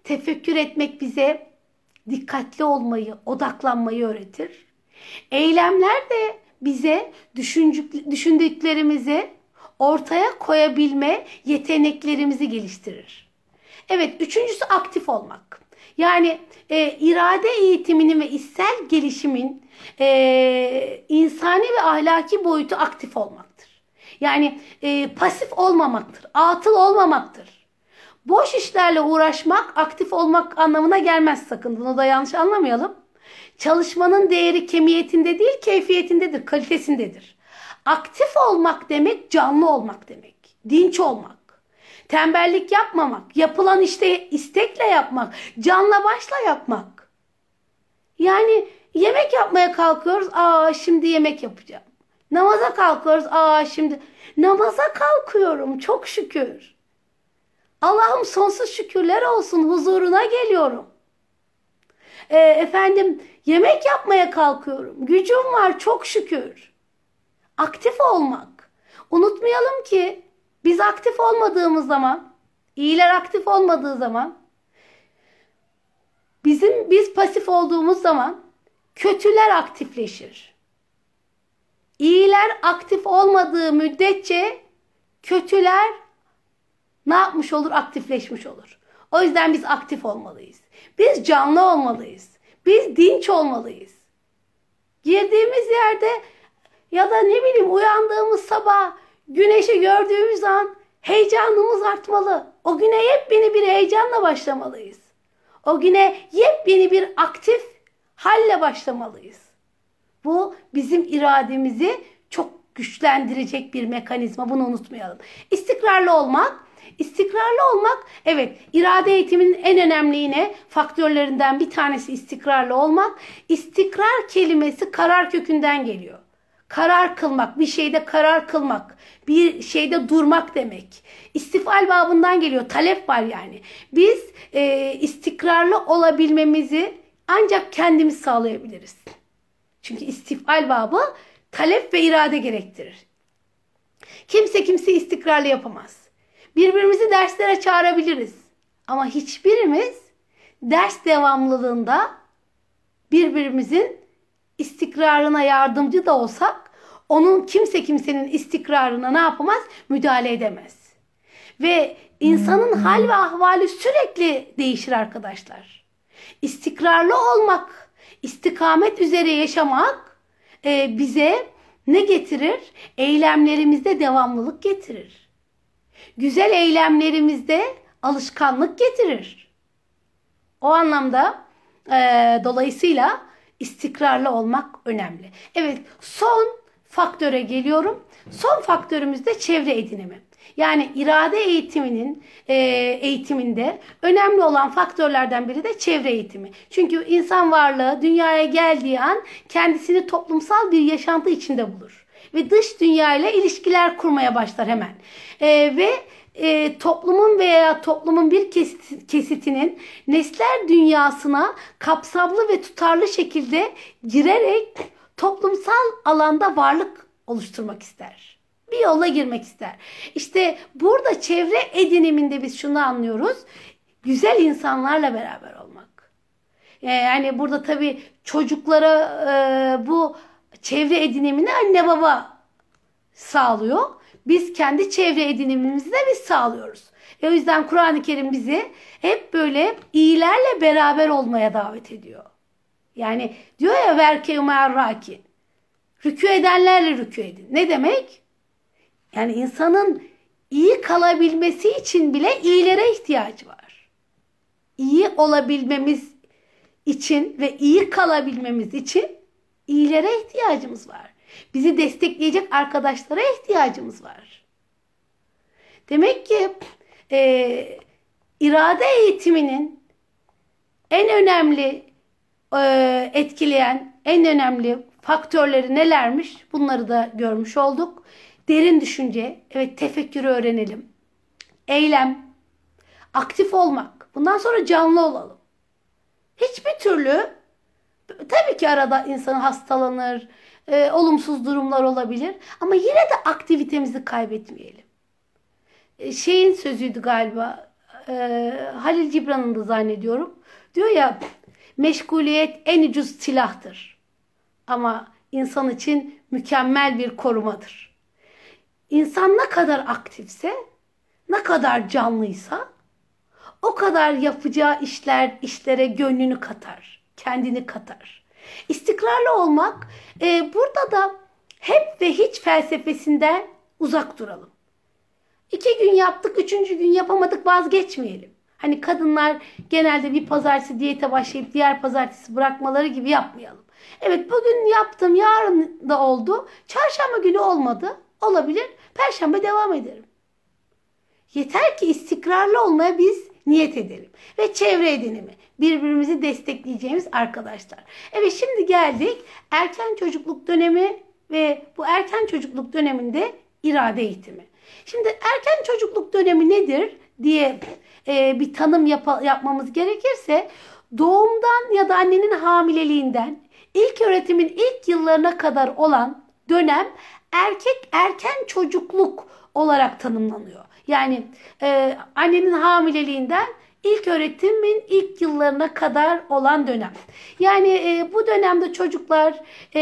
Tefekkür etmek bize dikkatli olmayı, odaklanmayı öğretir. Eylemler de bize düşündüklerimizi ortaya koyabilme yeteneklerimizi geliştirir. Evet, üçüncüsü aktif olmak. Yani e, irade eğitiminin ve içsel gelişimin e, insani ve ahlaki boyutu aktif olmaktır. Yani e, pasif olmamaktır, atıl olmamaktır. Boş işlerle uğraşmak aktif olmak anlamına gelmez sakın. Bunu da yanlış anlamayalım. Çalışmanın değeri kemiyetinde değil keyfiyetindedir, kalitesindedir. Aktif olmak demek canlı olmak demek. Dinç olmak. Tembellik yapmamak. Yapılan işte istekle yapmak. Canla başla yapmak. Yani yemek yapmaya kalkıyoruz. Aa şimdi yemek yapacağım. Namaza kalkıyoruz. Aa şimdi namaza kalkıyorum. Çok şükür. Allah'ım sonsuz şükürler olsun. Huzuruna geliyorum. E, efendim yemek yapmaya kalkıyorum. Gücüm var çok şükür. Aktif olmak. Unutmayalım ki biz aktif olmadığımız zaman, iyiler aktif olmadığı zaman, bizim biz pasif olduğumuz zaman kötüler aktifleşir. İyiler aktif olmadığı müddetçe kötüler ne yapmış olur? Aktifleşmiş olur. O yüzden biz aktif olmalıyız. Biz canlı olmalıyız. Biz dinç olmalıyız. Girdiğimiz yerde ya da ne bileyim uyandığımız sabah güneşi gördüğümüz an heyecanımız artmalı. O güne yepyeni bir heyecanla başlamalıyız. O güne yepyeni bir aktif halle başlamalıyız. Bu bizim irademizi çok güçlendirecek bir mekanizma. Bunu unutmayalım. İstikrarlı olmak İstikrarlı olmak evet irade eğitiminin en önemli yine faktörlerinden bir tanesi istikrarlı olmak. İstikrar kelimesi karar kökünden geliyor. Karar kılmak, bir şeyde karar kılmak, bir şeyde durmak demek. İstifal babından geliyor, talep var yani. Biz e, istikrarlı olabilmemizi ancak kendimiz sağlayabiliriz. Çünkü istifal babı talep ve irade gerektirir. Kimse kimse istikrarlı yapamaz. Birbirimizi derslere çağırabiliriz. Ama hiçbirimiz ders devamlılığında birbirimizin istikrarına yardımcı da olsak onun kimse kimsenin istikrarına ne yapamaz? Müdahale edemez. Ve insanın hal ve ahvali sürekli değişir arkadaşlar. İstikrarlı olmak, istikamet üzere yaşamak e, bize ne getirir? Eylemlerimizde devamlılık getirir. Güzel eylemlerimizde alışkanlık getirir. O anlamda e, dolayısıyla istikrarlı olmak önemli. Evet son faktöre geliyorum. Son faktörümüz de çevre edinimi. Yani irade eğitiminin e, eğitiminde önemli olan faktörlerden biri de çevre eğitimi. Çünkü insan varlığı dünyaya geldiği an kendisini toplumsal bir yaşantı içinde bulur. Ve dış dünya ile ilişkiler kurmaya başlar hemen. E, ve e, toplumun veya toplumun bir kesit, kesitinin nesler dünyasına kapsamlı ve tutarlı şekilde girerek toplumsal alanda varlık oluşturmak ister. Bir yola girmek ister. İşte burada çevre ediniminde biz şunu anlıyoruz. Güzel insanlarla beraber olmak. Yani burada tabii çocuklara e, bu çevre edinimini anne baba sağlıyor. Biz kendi çevre edinimimizi de biz sağlıyoruz. E o yüzden Kur'an-ı Kerim bizi hep böyle iyilerle beraber olmaya davet ediyor. Yani diyor ya verke raki. Rükü edenlerle rükü edin. Ne demek? Yani insanın iyi kalabilmesi için bile iyilere ihtiyacı var. İyi olabilmemiz için ve iyi kalabilmemiz için iyilere ihtiyacımız var. Bizi destekleyecek arkadaşlara ihtiyacımız var. Demek ki e, irade eğitiminin en önemli e, etkileyen, en önemli faktörleri nelermiş? Bunları da görmüş olduk. Derin düşünce, evet tefekkürü öğrenelim. Eylem, aktif olmak. Bundan sonra canlı olalım. Hiçbir türlü tabii ki arada insan hastalanır, e, olumsuz durumlar olabilir ama yine de aktivitemizi kaybetmeyelim. E, şeyin sözüydü galiba e, Halil Cibran'ın da zannediyorum. Diyor ya meşguliyet en ucuz silahtır. Ama insan için mükemmel bir korumadır. İnsan ne kadar aktifse, ne kadar canlıysa o kadar yapacağı işler, işlere gönlünü katar, kendini katar. İstikrarlı olmak e, burada da hep ve hiç felsefesinden uzak duralım. İki gün yaptık, üçüncü gün yapamadık vazgeçmeyelim. Hani kadınlar genelde bir pazartesi diyete başlayıp diğer pazartesi bırakmaları gibi yapmayalım. Evet bugün yaptım, yarın da oldu. Çarşamba günü olmadı. Olabilir. Perşembe devam ederim. Yeter ki istikrarlı olmaya biz niyet edelim. Ve çevre edinimi. Birbirimizi destekleyeceğimiz arkadaşlar. Evet şimdi geldik erken çocukluk dönemi ve bu erken çocukluk döneminde irade eğitimi. Şimdi erken çocukluk dönemi nedir diye e, bir tanım yap yapmamız gerekirse doğumdan ya da annenin hamileliğinden ilk öğretimin ilk yıllarına kadar olan dönem erkek erken çocukluk olarak tanımlanıyor. Yani e, annenin hamileliğinden ilk öğretimin ilk yıllarına kadar olan dönem. Yani e, bu dönemde çocuklar e,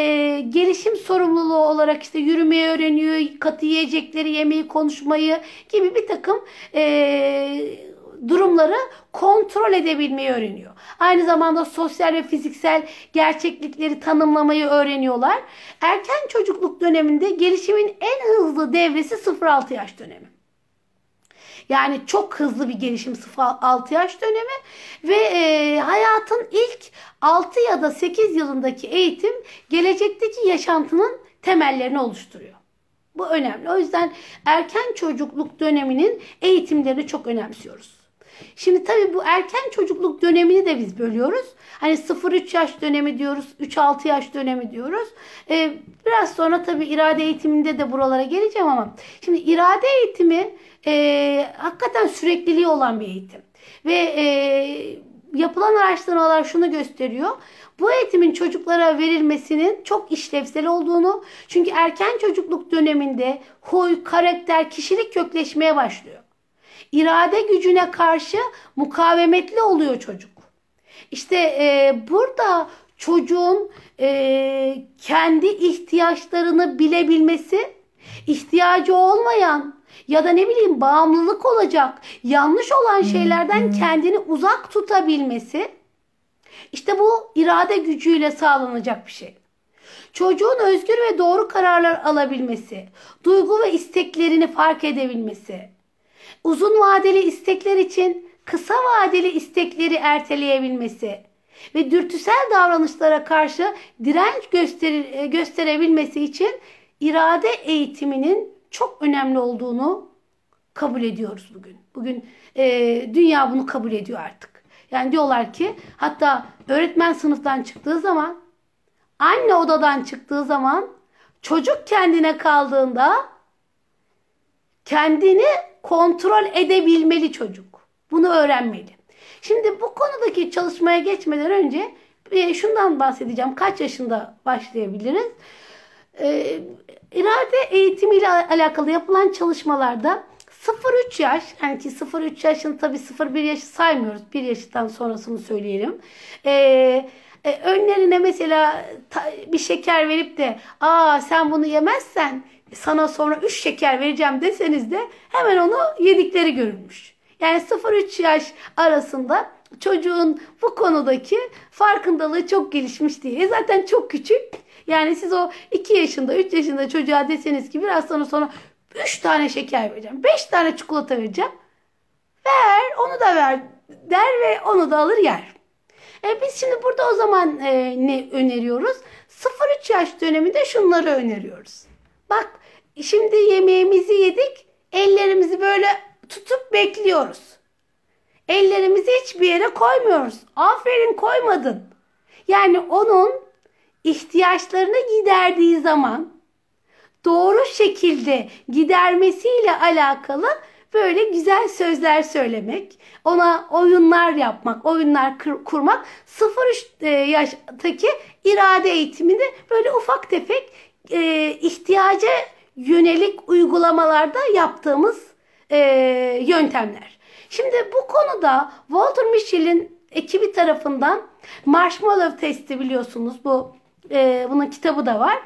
gelişim sorumluluğu olarak işte yürümeyi öğreniyor, katı yiyecekleri yemeyi, konuşmayı gibi bir takım e, durumları kontrol edebilmeyi öğreniyor. Aynı zamanda sosyal ve fiziksel gerçeklikleri tanımlamayı öğreniyorlar. Erken çocukluk döneminde gelişimin en hızlı devresi 0-6 yaş dönemi. Yani çok hızlı bir gelişim 0-6 yaş dönemi ve e, hayatın ilk 6 ya da 8 yılındaki eğitim gelecekteki yaşantının temellerini oluşturuyor. Bu önemli. O yüzden erken çocukluk döneminin eğitimlerini çok önemsiyoruz. Şimdi tabii bu erken çocukluk dönemini de biz bölüyoruz. Hani 0-3 yaş dönemi diyoruz, 3-6 yaş dönemi diyoruz. Ee, biraz sonra tabii irade eğitiminde de buralara geleceğim ama şimdi irade eğitimi e, hakikaten sürekliliği olan bir eğitim. Ve e, yapılan araştırmalar şunu gösteriyor. Bu eğitimin çocuklara verilmesinin çok işlevsel olduğunu çünkü erken çocukluk döneminde huy, karakter, kişilik kökleşmeye başlıyor irade gücüne karşı mukavemetli oluyor çocuk. İşte e, burada çocuğun e, kendi ihtiyaçlarını bilebilmesi, ihtiyacı olmayan ya da ne bileyim bağımlılık olacak, yanlış olan şeylerden kendini uzak tutabilmesi işte bu irade gücüyle sağlanacak bir şey. Çocuğun özgür ve doğru kararlar alabilmesi, duygu ve isteklerini fark edebilmesi, uzun vadeli istekler için kısa vadeli istekleri erteleyebilmesi ve dürtüsel davranışlara karşı direnç gösterir, gösterebilmesi için irade eğitiminin çok önemli olduğunu kabul ediyoruz bugün. Bugün e, dünya bunu kabul ediyor artık. Yani diyorlar ki hatta öğretmen sınıftan çıktığı zaman anne odadan çıktığı zaman çocuk kendine kaldığında kendini kontrol edebilmeli çocuk. Bunu öğrenmeli. Şimdi bu konudaki çalışmaya geçmeden önce e, şundan bahsedeceğim. Kaç yaşında başlayabiliriz? E, irade eğitimiyle alakalı yapılan çalışmalarda 0-3 yaş, yani ki 0-3 yaşın tabii 0-1 yaşı saymıyoruz. 1 yaşından sonrasını söyleyelim. Ee, önlerine mesela bir şeker verip de aa sen bunu yemezsen sana sonra 3 şeker vereceğim deseniz de hemen onu yedikleri görülmüş. Yani 0-3 yaş arasında çocuğun bu konudaki farkındalığı çok gelişmiş diye. Zaten çok küçük. Yani siz o 2 yaşında 3 yaşında çocuğa deseniz ki biraz sonra sonra 3 tane şeker vereceğim. 5 tane çikolata vereceğim. Ver onu da ver der ve onu da alır yer. E biz şimdi burada o zaman e, ne öneriyoruz? 0-3 yaş döneminde şunları öneriyoruz. Bak şimdi yemeğimizi yedik. Ellerimizi böyle tutup bekliyoruz. Ellerimizi hiçbir yere koymuyoruz. Aferin koymadın. Yani onun ihtiyaçlarını giderdiği zaman doğru şekilde gidermesiyle alakalı böyle güzel sözler söylemek, ona oyunlar yapmak, oyunlar kurmak 0-3 e, yaştaki irade eğitiminde böyle ufak tefek e, ihtiyaca yönelik uygulamalarda yaptığımız e, yöntemler. Şimdi bu konuda Walter Mischel'in ekibi tarafından marshmallow testi biliyorsunuz bu e, bunun kitabı da var.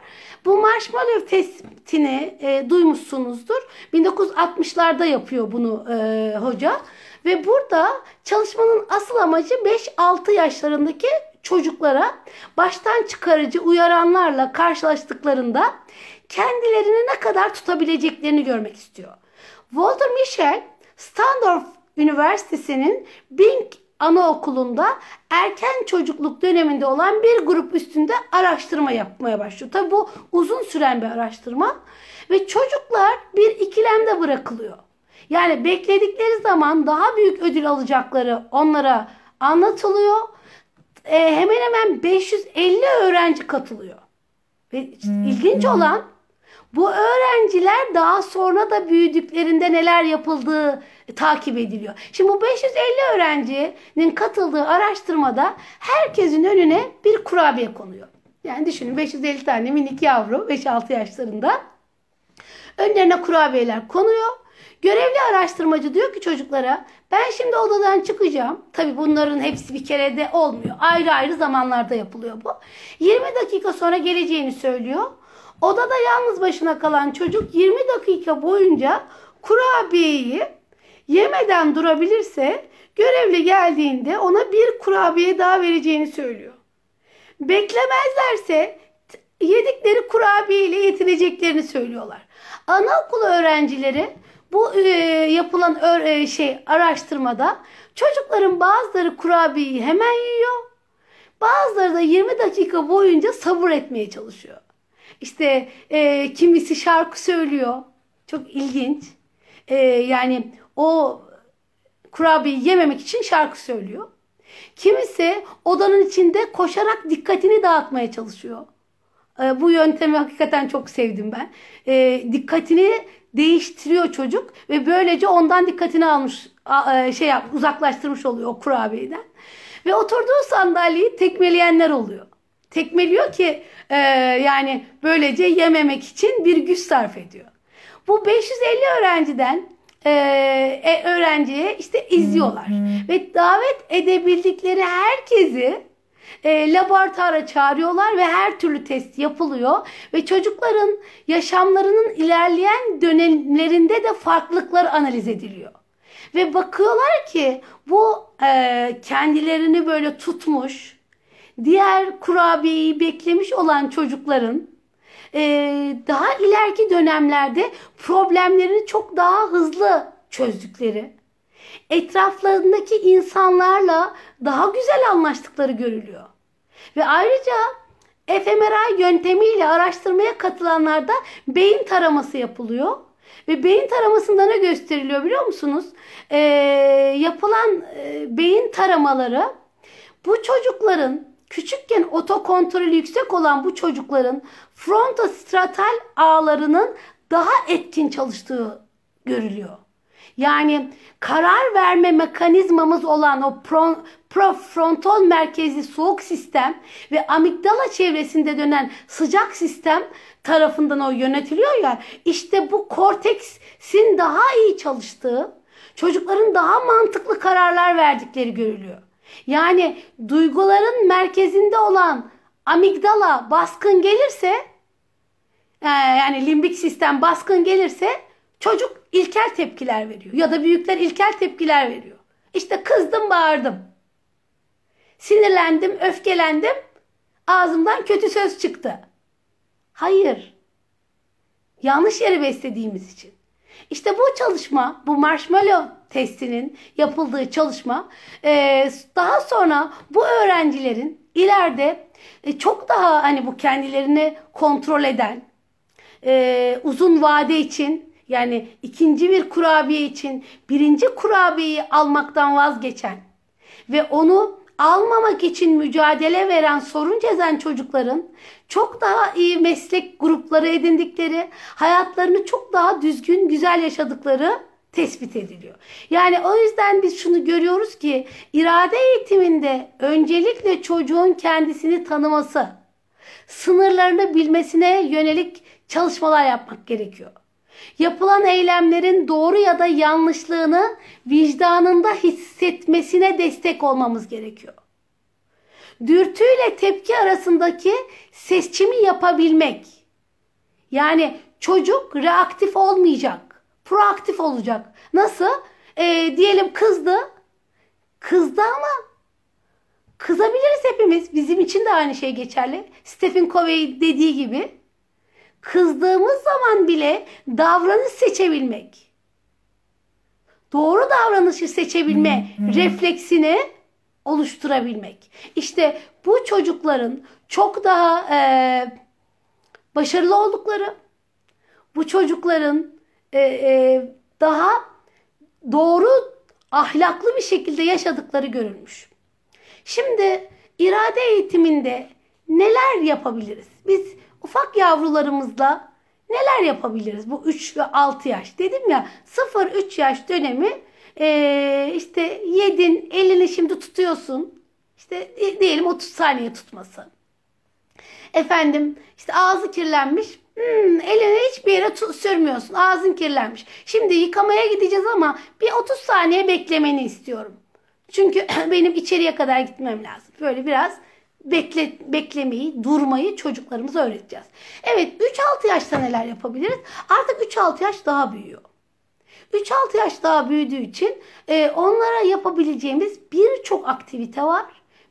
Bu marshmallow testini e, duymuşsunuzdur. 1960'larda yapıyor bunu e, hoca. Ve burada çalışmanın asıl amacı 5-6 yaşlarındaki çocuklara baştan çıkarıcı uyaranlarla karşılaştıklarında kendilerini ne kadar tutabileceklerini görmek istiyor. Walter Mischel, Stanford Üniversitesi'nin Bing anaokulunda erken çocukluk döneminde olan bir grup üstünde araştırma yapmaya başlıyor. Tabi bu uzun süren bir araştırma ve çocuklar bir ikilemde bırakılıyor. Yani bekledikleri zaman daha büyük ödül alacakları onlara anlatılıyor. E, hemen hemen 550 öğrenci katılıyor. Ve ilginç olan bu öğrenciler daha sonra da büyüdüklerinde neler yapıldığı takip ediliyor. Şimdi bu 550 öğrencinin katıldığı araştırmada herkesin önüne bir kurabiye konuyor. Yani düşünün 550 tane minik yavru 5-6 yaşlarında önlerine kurabiyeler konuyor. Görevli araştırmacı diyor ki çocuklara ben şimdi odadan çıkacağım. Tabi bunların hepsi bir kerede olmuyor. Ayrı ayrı zamanlarda yapılıyor bu. 20 dakika sonra geleceğini söylüyor. Odada yalnız başına kalan çocuk 20 dakika boyunca kurabiyeyi yemeden durabilirse görevli geldiğinde ona bir kurabiye daha vereceğini söylüyor. Beklemezlerse yedikleri kurabiye ile yetineceklerini söylüyorlar. Anaokulu öğrencileri bu e, yapılan e, şey araştırmada çocukların bazıları kurabiyeyi hemen yiyor. Bazıları da 20 dakika boyunca sabır etmeye çalışıyor. İşte e, kimisi şarkı söylüyor. Çok ilginç. E, yani o kurabiye yememek için şarkı söylüyor. Kimisi odanın içinde koşarak dikkatini dağıtmaya çalışıyor. E, bu yöntemi hakikaten çok sevdim ben. E, dikkatini değiştiriyor çocuk ve böylece ondan dikkatini almış e, şey yap, uzaklaştırmış oluyor o kurabiyeden. Ve oturduğu sandalyeyi tekmeleyenler oluyor. Tekmeliyor ki e, yani böylece yememek için bir güç sarf ediyor. Bu 550 öğrenciden e, e, öğrenciye işte izliyorlar. Ve davet edebildikleri herkesi e, laboratuvara çağırıyorlar ve her türlü test yapılıyor ve çocukların yaşamlarının ilerleyen dönemlerinde de farklılıklar analiz ediliyor. Ve bakıyorlar ki bu e, kendilerini böyle tutmuş, diğer kurabiyeyi beklemiş olan çocukların e, daha ileriki dönemlerde problemlerini çok daha hızlı çözdükleri, etraflarındaki insanlarla daha güzel anlaştıkları görülüyor. Ve ayrıca fMRI yöntemiyle araştırmaya katılanlarda beyin taraması yapılıyor. Ve beyin taramasında ne gösteriliyor biliyor musunuz? Ee, yapılan e, beyin taramaları bu çocukların küçükken otokontrolü yüksek olan bu çocukların frontostratal ağlarının daha etkin çalıştığı görülüyor. Yani karar verme mekanizmamız olan o profrontal merkezi soğuk sistem ve amigdala çevresinde dönen sıcak sistem tarafından o yönetiliyor ya. İşte bu korteksin daha iyi çalıştığı, çocukların daha mantıklı kararlar verdikleri görülüyor. Yani duyguların merkezinde olan amigdala baskın gelirse e, yani limbik sistem baskın gelirse çocuk ilkel tepkiler veriyor ya da büyükler ilkel tepkiler veriyor. İşte kızdım bağırdım. Sinirlendim, öfkelendim. Ağzımdan kötü söz çıktı. Hayır. Yanlış yere beslediğimiz için. İşte bu çalışma, bu marshmallow testinin yapıldığı çalışma e, daha sonra bu öğrencilerin ileride e, çok daha hani bu kendilerini kontrol eden e, uzun vade için yani ikinci bir kurabiye için birinci kurabiyeyi almaktan vazgeçen ve onu almamak için mücadele veren sorun çözen çocukların çok daha iyi meslek grupları edindikleri, hayatlarını çok daha düzgün, güzel yaşadıkları tespit ediliyor. Yani o yüzden biz şunu görüyoruz ki irade eğitiminde öncelikle çocuğun kendisini tanıması, sınırlarını bilmesine yönelik çalışmalar yapmak gerekiyor. Yapılan eylemlerin doğru ya da yanlışlığını vicdanında hissetmesine destek olmamız gerekiyor. Dürtüyle tepki arasındaki seçimi yapabilmek. Yani çocuk reaktif olmayacak, proaktif olacak. Nasıl? Ee, diyelim kızdı. Kızdı ama kızabiliriz hepimiz. Bizim için de aynı şey geçerli. Stephen Covey dediği gibi kızdığımız zaman bile davranış seçebilmek. Doğru davranışı seçebilme refleksini oluşturabilmek. İşte bu çocukların çok daha e, başarılı oldukları, bu çocukların e, e, daha doğru ahlaklı bir şekilde yaşadıkları görülmüş. Şimdi irade eğitiminde neler yapabiliriz? Biz ufak yavrularımızla neler yapabiliriz bu 3 ve 6 yaş? Dedim ya 0-3 yaş dönemi e, işte yedin elini şimdi tutuyorsun. İşte diyelim 30 saniye tutması. Efendim işte ağzı kirlenmiş. Hmm, elini hiçbir yere sürmüyorsun. Ağzın kirlenmiş. Şimdi yıkamaya gideceğiz ama bir 30 saniye beklemeni istiyorum. Çünkü <clears throat> benim içeriye kadar gitmem lazım. Böyle biraz bekle, beklemeyi, durmayı çocuklarımıza öğreteceğiz. Evet 3-6 yaşta neler yapabiliriz? Artık 3-6 yaş daha büyüyor. 3-6 yaş daha büyüdüğü için e, onlara yapabileceğimiz birçok aktivite var.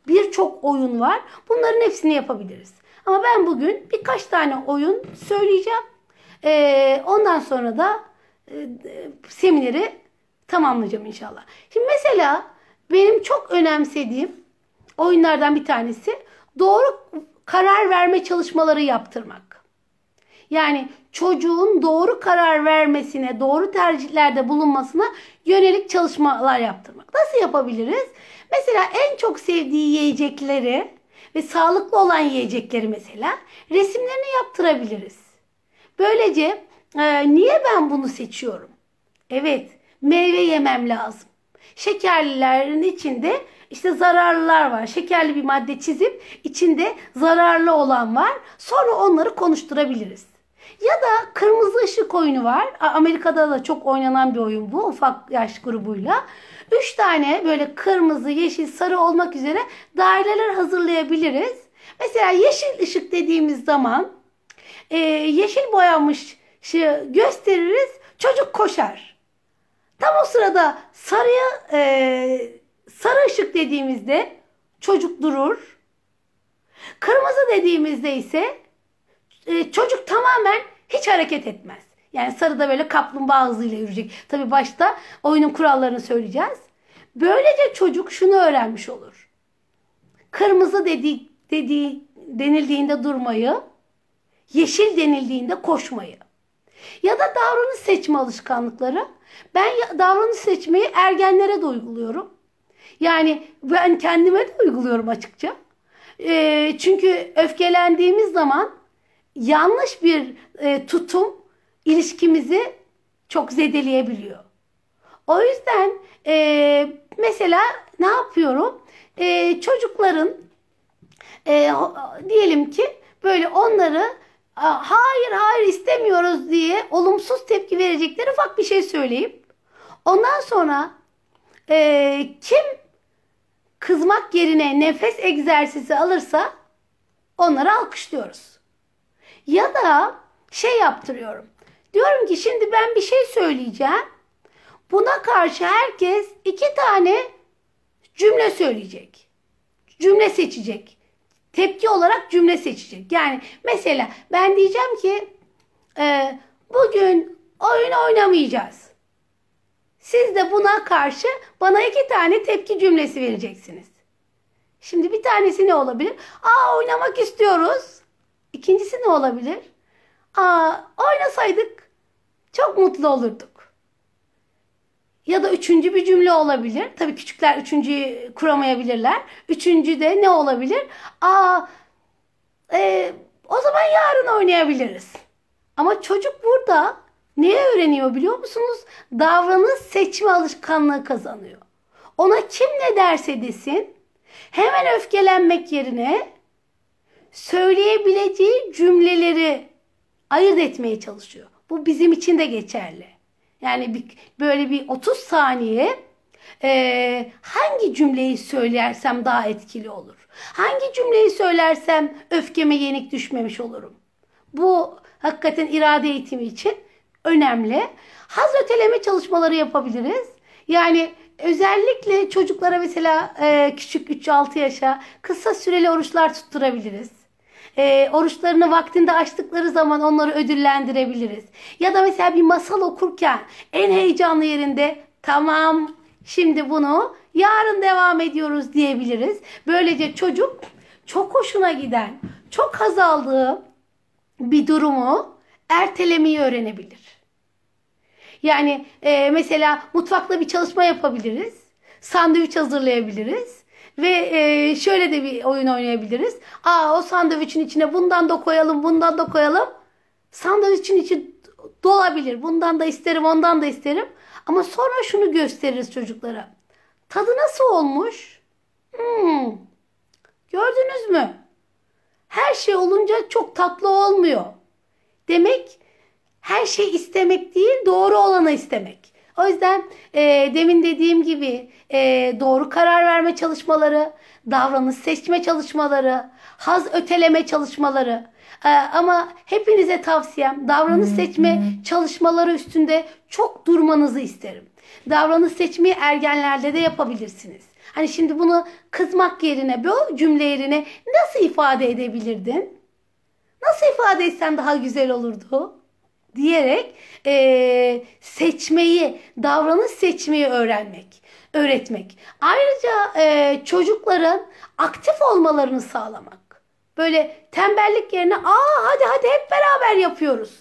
Birçok oyun var. Bunların hepsini yapabiliriz. Ama ben bugün birkaç tane oyun söyleyeceğim. E, ondan sonra da e, semineri tamamlayacağım inşallah. Şimdi mesela benim çok önemsediğim oyunlardan bir tanesi doğru karar verme çalışmaları yaptırmak. Yani çocuğun doğru karar vermesine, doğru tercihlerde bulunmasına yönelik çalışmalar yaptırmak. Nasıl yapabiliriz? Mesela en çok sevdiği yiyecekleri ve sağlıklı olan yiyecekleri mesela resimlerini yaptırabiliriz. Böylece e, niye ben bunu seçiyorum? Evet, meyve yemem lazım. Şekerlilerin içinde işte zararlılar var. Şekerli bir madde çizip içinde zararlı olan var. Sonra onları konuşturabiliriz. Ya da kırmızı ışık oyunu var. Amerika'da da çok oynanan bir oyun bu ufak yaş grubuyla. 3 tane böyle kırmızı, yeşil, sarı olmak üzere daireler hazırlayabiliriz. Mesela yeşil ışık dediğimiz zaman e, yeşil boyanmış gösteririz. Çocuk koşar. Tam o sırada sarıya e, sarı ışık dediğimizde çocuk durur. Kırmızı dediğimizde ise e, çocuk tamamen hiç hareket etmez. Yani sarıda böyle kaplumbağa hızıyla yürüyecek. Tabi başta oyunun kurallarını söyleyeceğiz. Böylece çocuk şunu öğrenmiş olur. Kırmızı dedi, dedi, denildiğinde durmayı, yeşil denildiğinde koşmayı. Ya da davranış seçme alışkanlıkları. Ben davranış seçmeyi ergenlere de uyguluyorum. Yani ben kendime de uyguluyorum açıkça. E, çünkü öfkelendiğimiz zaman yanlış bir e, tutum ilişkimizi çok zedeleyebiliyor. O yüzden e, mesela ne yapıyorum? E, çocukların e, diyelim ki böyle onları hayır hayır istemiyoruz diye olumsuz tepki verecekleri ufak bir şey söyleyip ondan sonra e, kim kızmak yerine nefes egzersizi alırsa onları alkışlıyoruz. Ya da şey yaptırıyorum. Diyorum ki şimdi ben bir şey söyleyeceğim. Buna karşı herkes iki tane cümle söyleyecek. Cümle seçecek. Tepki olarak cümle seçecek. Yani mesela ben diyeceğim ki e, bugün oyun oynamayacağız. Siz de buna karşı bana iki tane tepki cümlesi vereceksiniz. Şimdi bir tanesi ne olabilir? Aa oynamak istiyoruz. İkincisi ne olabilir? Aa oynasaydık çok mutlu olurduk. Ya da üçüncü bir cümle olabilir. Tabii küçükler üçüncüyü kuramayabilirler. Üçüncü de ne olabilir? Aa e, o zaman yarın oynayabiliriz. Ama çocuk burada ne öğreniyor biliyor musunuz? Davranış seçme alışkanlığı kazanıyor. Ona kim ne derse desin hemen öfkelenmek yerine söyleyebileceği cümleleri ayırt etmeye çalışıyor. Bu bizim için de geçerli. Yani bir, böyle bir 30 saniye e, hangi cümleyi söylersem daha etkili olur? Hangi cümleyi söylersem öfkeme yenik düşmemiş olurum? Bu hakikaten irade eğitimi için önemli. Haz öteleme çalışmaları yapabiliriz. Yani özellikle çocuklara mesela e, küçük 3-6 yaşa kısa süreli oruçlar tutturabiliriz. E, oruçlarını vaktinde açtıkları zaman onları ödüllendirebiliriz. Ya da mesela bir masal okurken en heyecanlı yerinde tamam şimdi bunu yarın devam ediyoruz diyebiliriz. Böylece çocuk çok hoşuna giden, çok haz aldığı bir durumu ertelemeyi öğrenebilir. Yani e, mesela mutfakta bir çalışma yapabiliriz. Sandviç hazırlayabiliriz. Ve e, şöyle de bir oyun oynayabiliriz. Aa o sandviçin içine bundan da koyalım, bundan da koyalım. Sandviçin içi dolabilir. Bundan da isterim, ondan da isterim. Ama sonra şunu gösteririz çocuklara. Tadı nasıl olmuş? Hmm. Gördünüz mü? Her şey olunca çok tatlı olmuyor. Demek her şey istemek değil doğru olanı istemek. O yüzden e, demin dediğim gibi e, doğru karar verme çalışmaları, davranış seçme çalışmaları, haz öteleme çalışmaları. E, ama hepinize tavsiyem davranış seçme çalışmaları üstünde çok durmanızı isterim. Davranış seçmeyi ergenlerde de yapabilirsiniz. Hani şimdi bunu kızmak yerine bu cümle yerine nasıl ifade edebilirdin? Nasıl ifade etsen daha güzel olurdu? diyerek e, seçmeyi, davranış seçmeyi öğrenmek, öğretmek. Ayrıca e, çocukların aktif olmalarını sağlamak. Böyle tembellik yerine aa hadi hadi hep beraber yapıyoruz.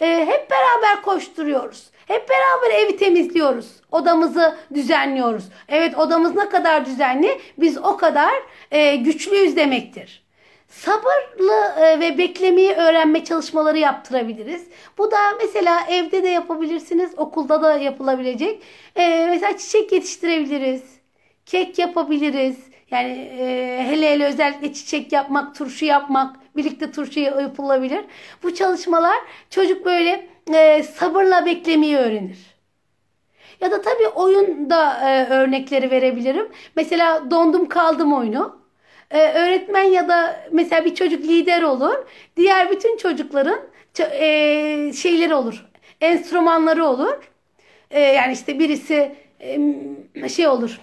E, hep beraber koşturuyoruz. Hep beraber evi temizliyoruz. Odamızı düzenliyoruz. Evet odamız ne kadar düzenli biz o kadar e, güçlüyüz demektir sabırlı e, ve beklemeyi öğrenme çalışmaları yaptırabiliriz. Bu da mesela evde de yapabilirsiniz, okulda da yapılabilecek. Ee, mesela çiçek yetiştirebiliriz, kek yapabiliriz. Yani e, hele hele özellikle çiçek yapmak, turşu yapmak, birlikte turşu yapılabilir. Bu çalışmalar çocuk böyle e, sabırla beklemeyi öğrenir. Ya da tabii oyunda e, örnekleri verebilirim. Mesela dondum kaldım oyunu. E, öğretmen ya da mesela bir çocuk lider olur. Diğer bütün çocukların e, şeyleri olur. Enstrümanları olur. E, yani işte birisi şey olur.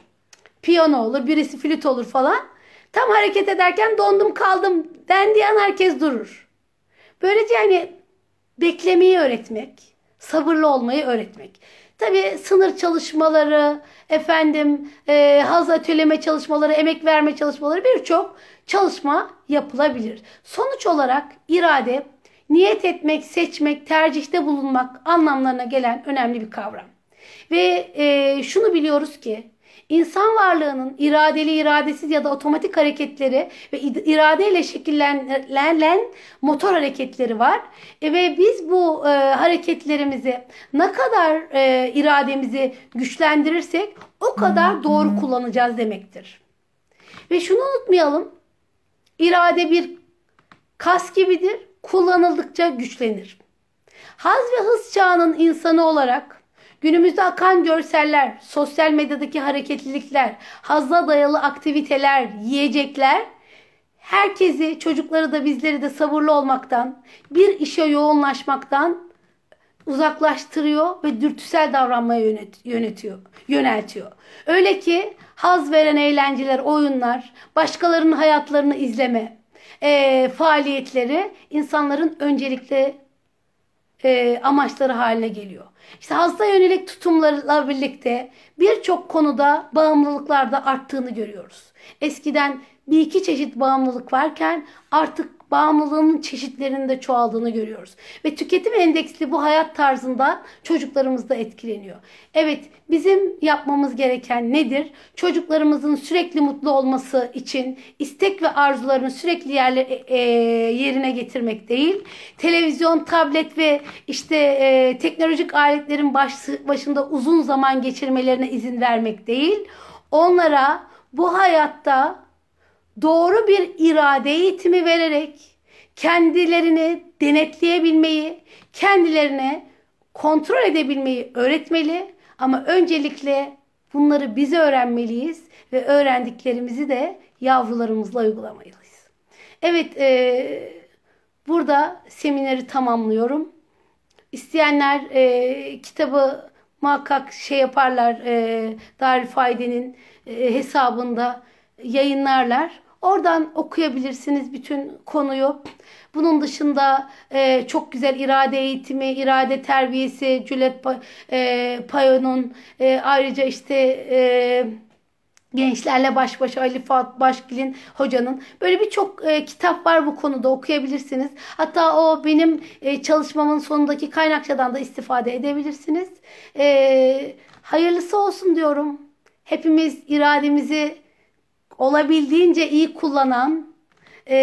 Piyano olur, birisi flüt olur falan. Tam hareket ederken dondum kaldım dendiği an herkes durur. Böylece yani beklemeyi öğretmek, sabırlı olmayı öğretmek. Tabii sınır çalışmaları, efendim e, haz atölyeme çalışmaları, emek verme çalışmaları birçok çalışma yapılabilir. Sonuç olarak irade, niyet etmek, seçmek, tercihte bulunmak anlamlarına gelen önemli bir kavram. Ve e, şunu biliyoruz ki İnsan varlığının iradeli, iradesiz ya da otomatik hareketleri ve iradeyle şekillenen motor hareketleri var. E, ve biz bu e, hareketlerimizi ne kadar e, irademizi güçlendirirsek o kadar doğru kullanacağız demektir. Ve şunu unutmayalım. İrade bir kas gibidir. Kullanıldıkça güçlenir. Haz ve hız çağının insanı olarak Günümüzde akan görseller, sosyal medyadaki hareketlilikler, hazla dayalı aktiviteler, yiyecekler herkesi, çocukları da bizleri de sabırlı olmaktan, bir işe yoğunlaşmaktan uzaklaştırıyor ve dürtüsel davranmaya yönetiyor, yöneltiyor. Öyle ki haz veren eğlenceler, oyunlar, başkalarının hayatlarını izleme e, faaliyetleri insanların öncelikle e, amaçları haline geliyor. İşte hasta yönelik tutumlarla birlikte birçok konuda bağımlılıklar da arttığını görüyoruz. Eskiden bir iki çeşit bağımlılık varken artık bağımlılığın çeşitlerinde çoğaldığını görüyoruz. Ve tüketim endeksli bu hayat tarzında çocuklarımız da etkileniyor. Evet bizim yapmamız gereken nedir? Çocuklarımızın sürekli mutlu olması için istek ve arzularını sürekli yerle, e, yerine getirmek değil. Televizyon, tablet ve işte e, teknolojik aletlerin baş, başında uzun zaman geçirmelerine izin vermek değil. Onlara bu hayatta doğru bir irade eğitimi vererek kendilerini denetleyebilmeyi, kendilerine kontrol edebilmeyi öğretmeli. Ama öncelikle bunları biz öğrenmeliyiz ve öğrendiklerimizi de yavrularımızla uygulamalıyız. Evet, e, burada semineri tamamlıyorum. İsteyenler e, kitabı muhakkak şey yaparlar, e, Darülfayde'nin e, hesabında yayınlarlar. Oradan okuyabilirsiniz bütün konuyu. Bunun dışında e, çok güzel irade eğitimi, irade terbiyesi, Juliet e, Payon'un e, ayrıca işte e, gençlerle baş başa Ali Fuat Başgil'in hocanın böyle birçok e, kitap var bu konuda okuyabilirsiniz. Hatta o benim e, çalışmamın sonundaki kaynakçadan da istifade edebilirsiniz. E, hayırlısı olsun diyorum. Hepimiz irademizi olabildiğince iyi kullanan e,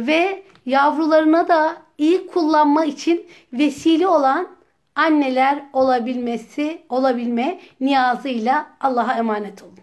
ve yavrularına da iyi kullanma için vesile olan anneler olabilmesi, olabilme niyazıyla Allah'a emanet olun.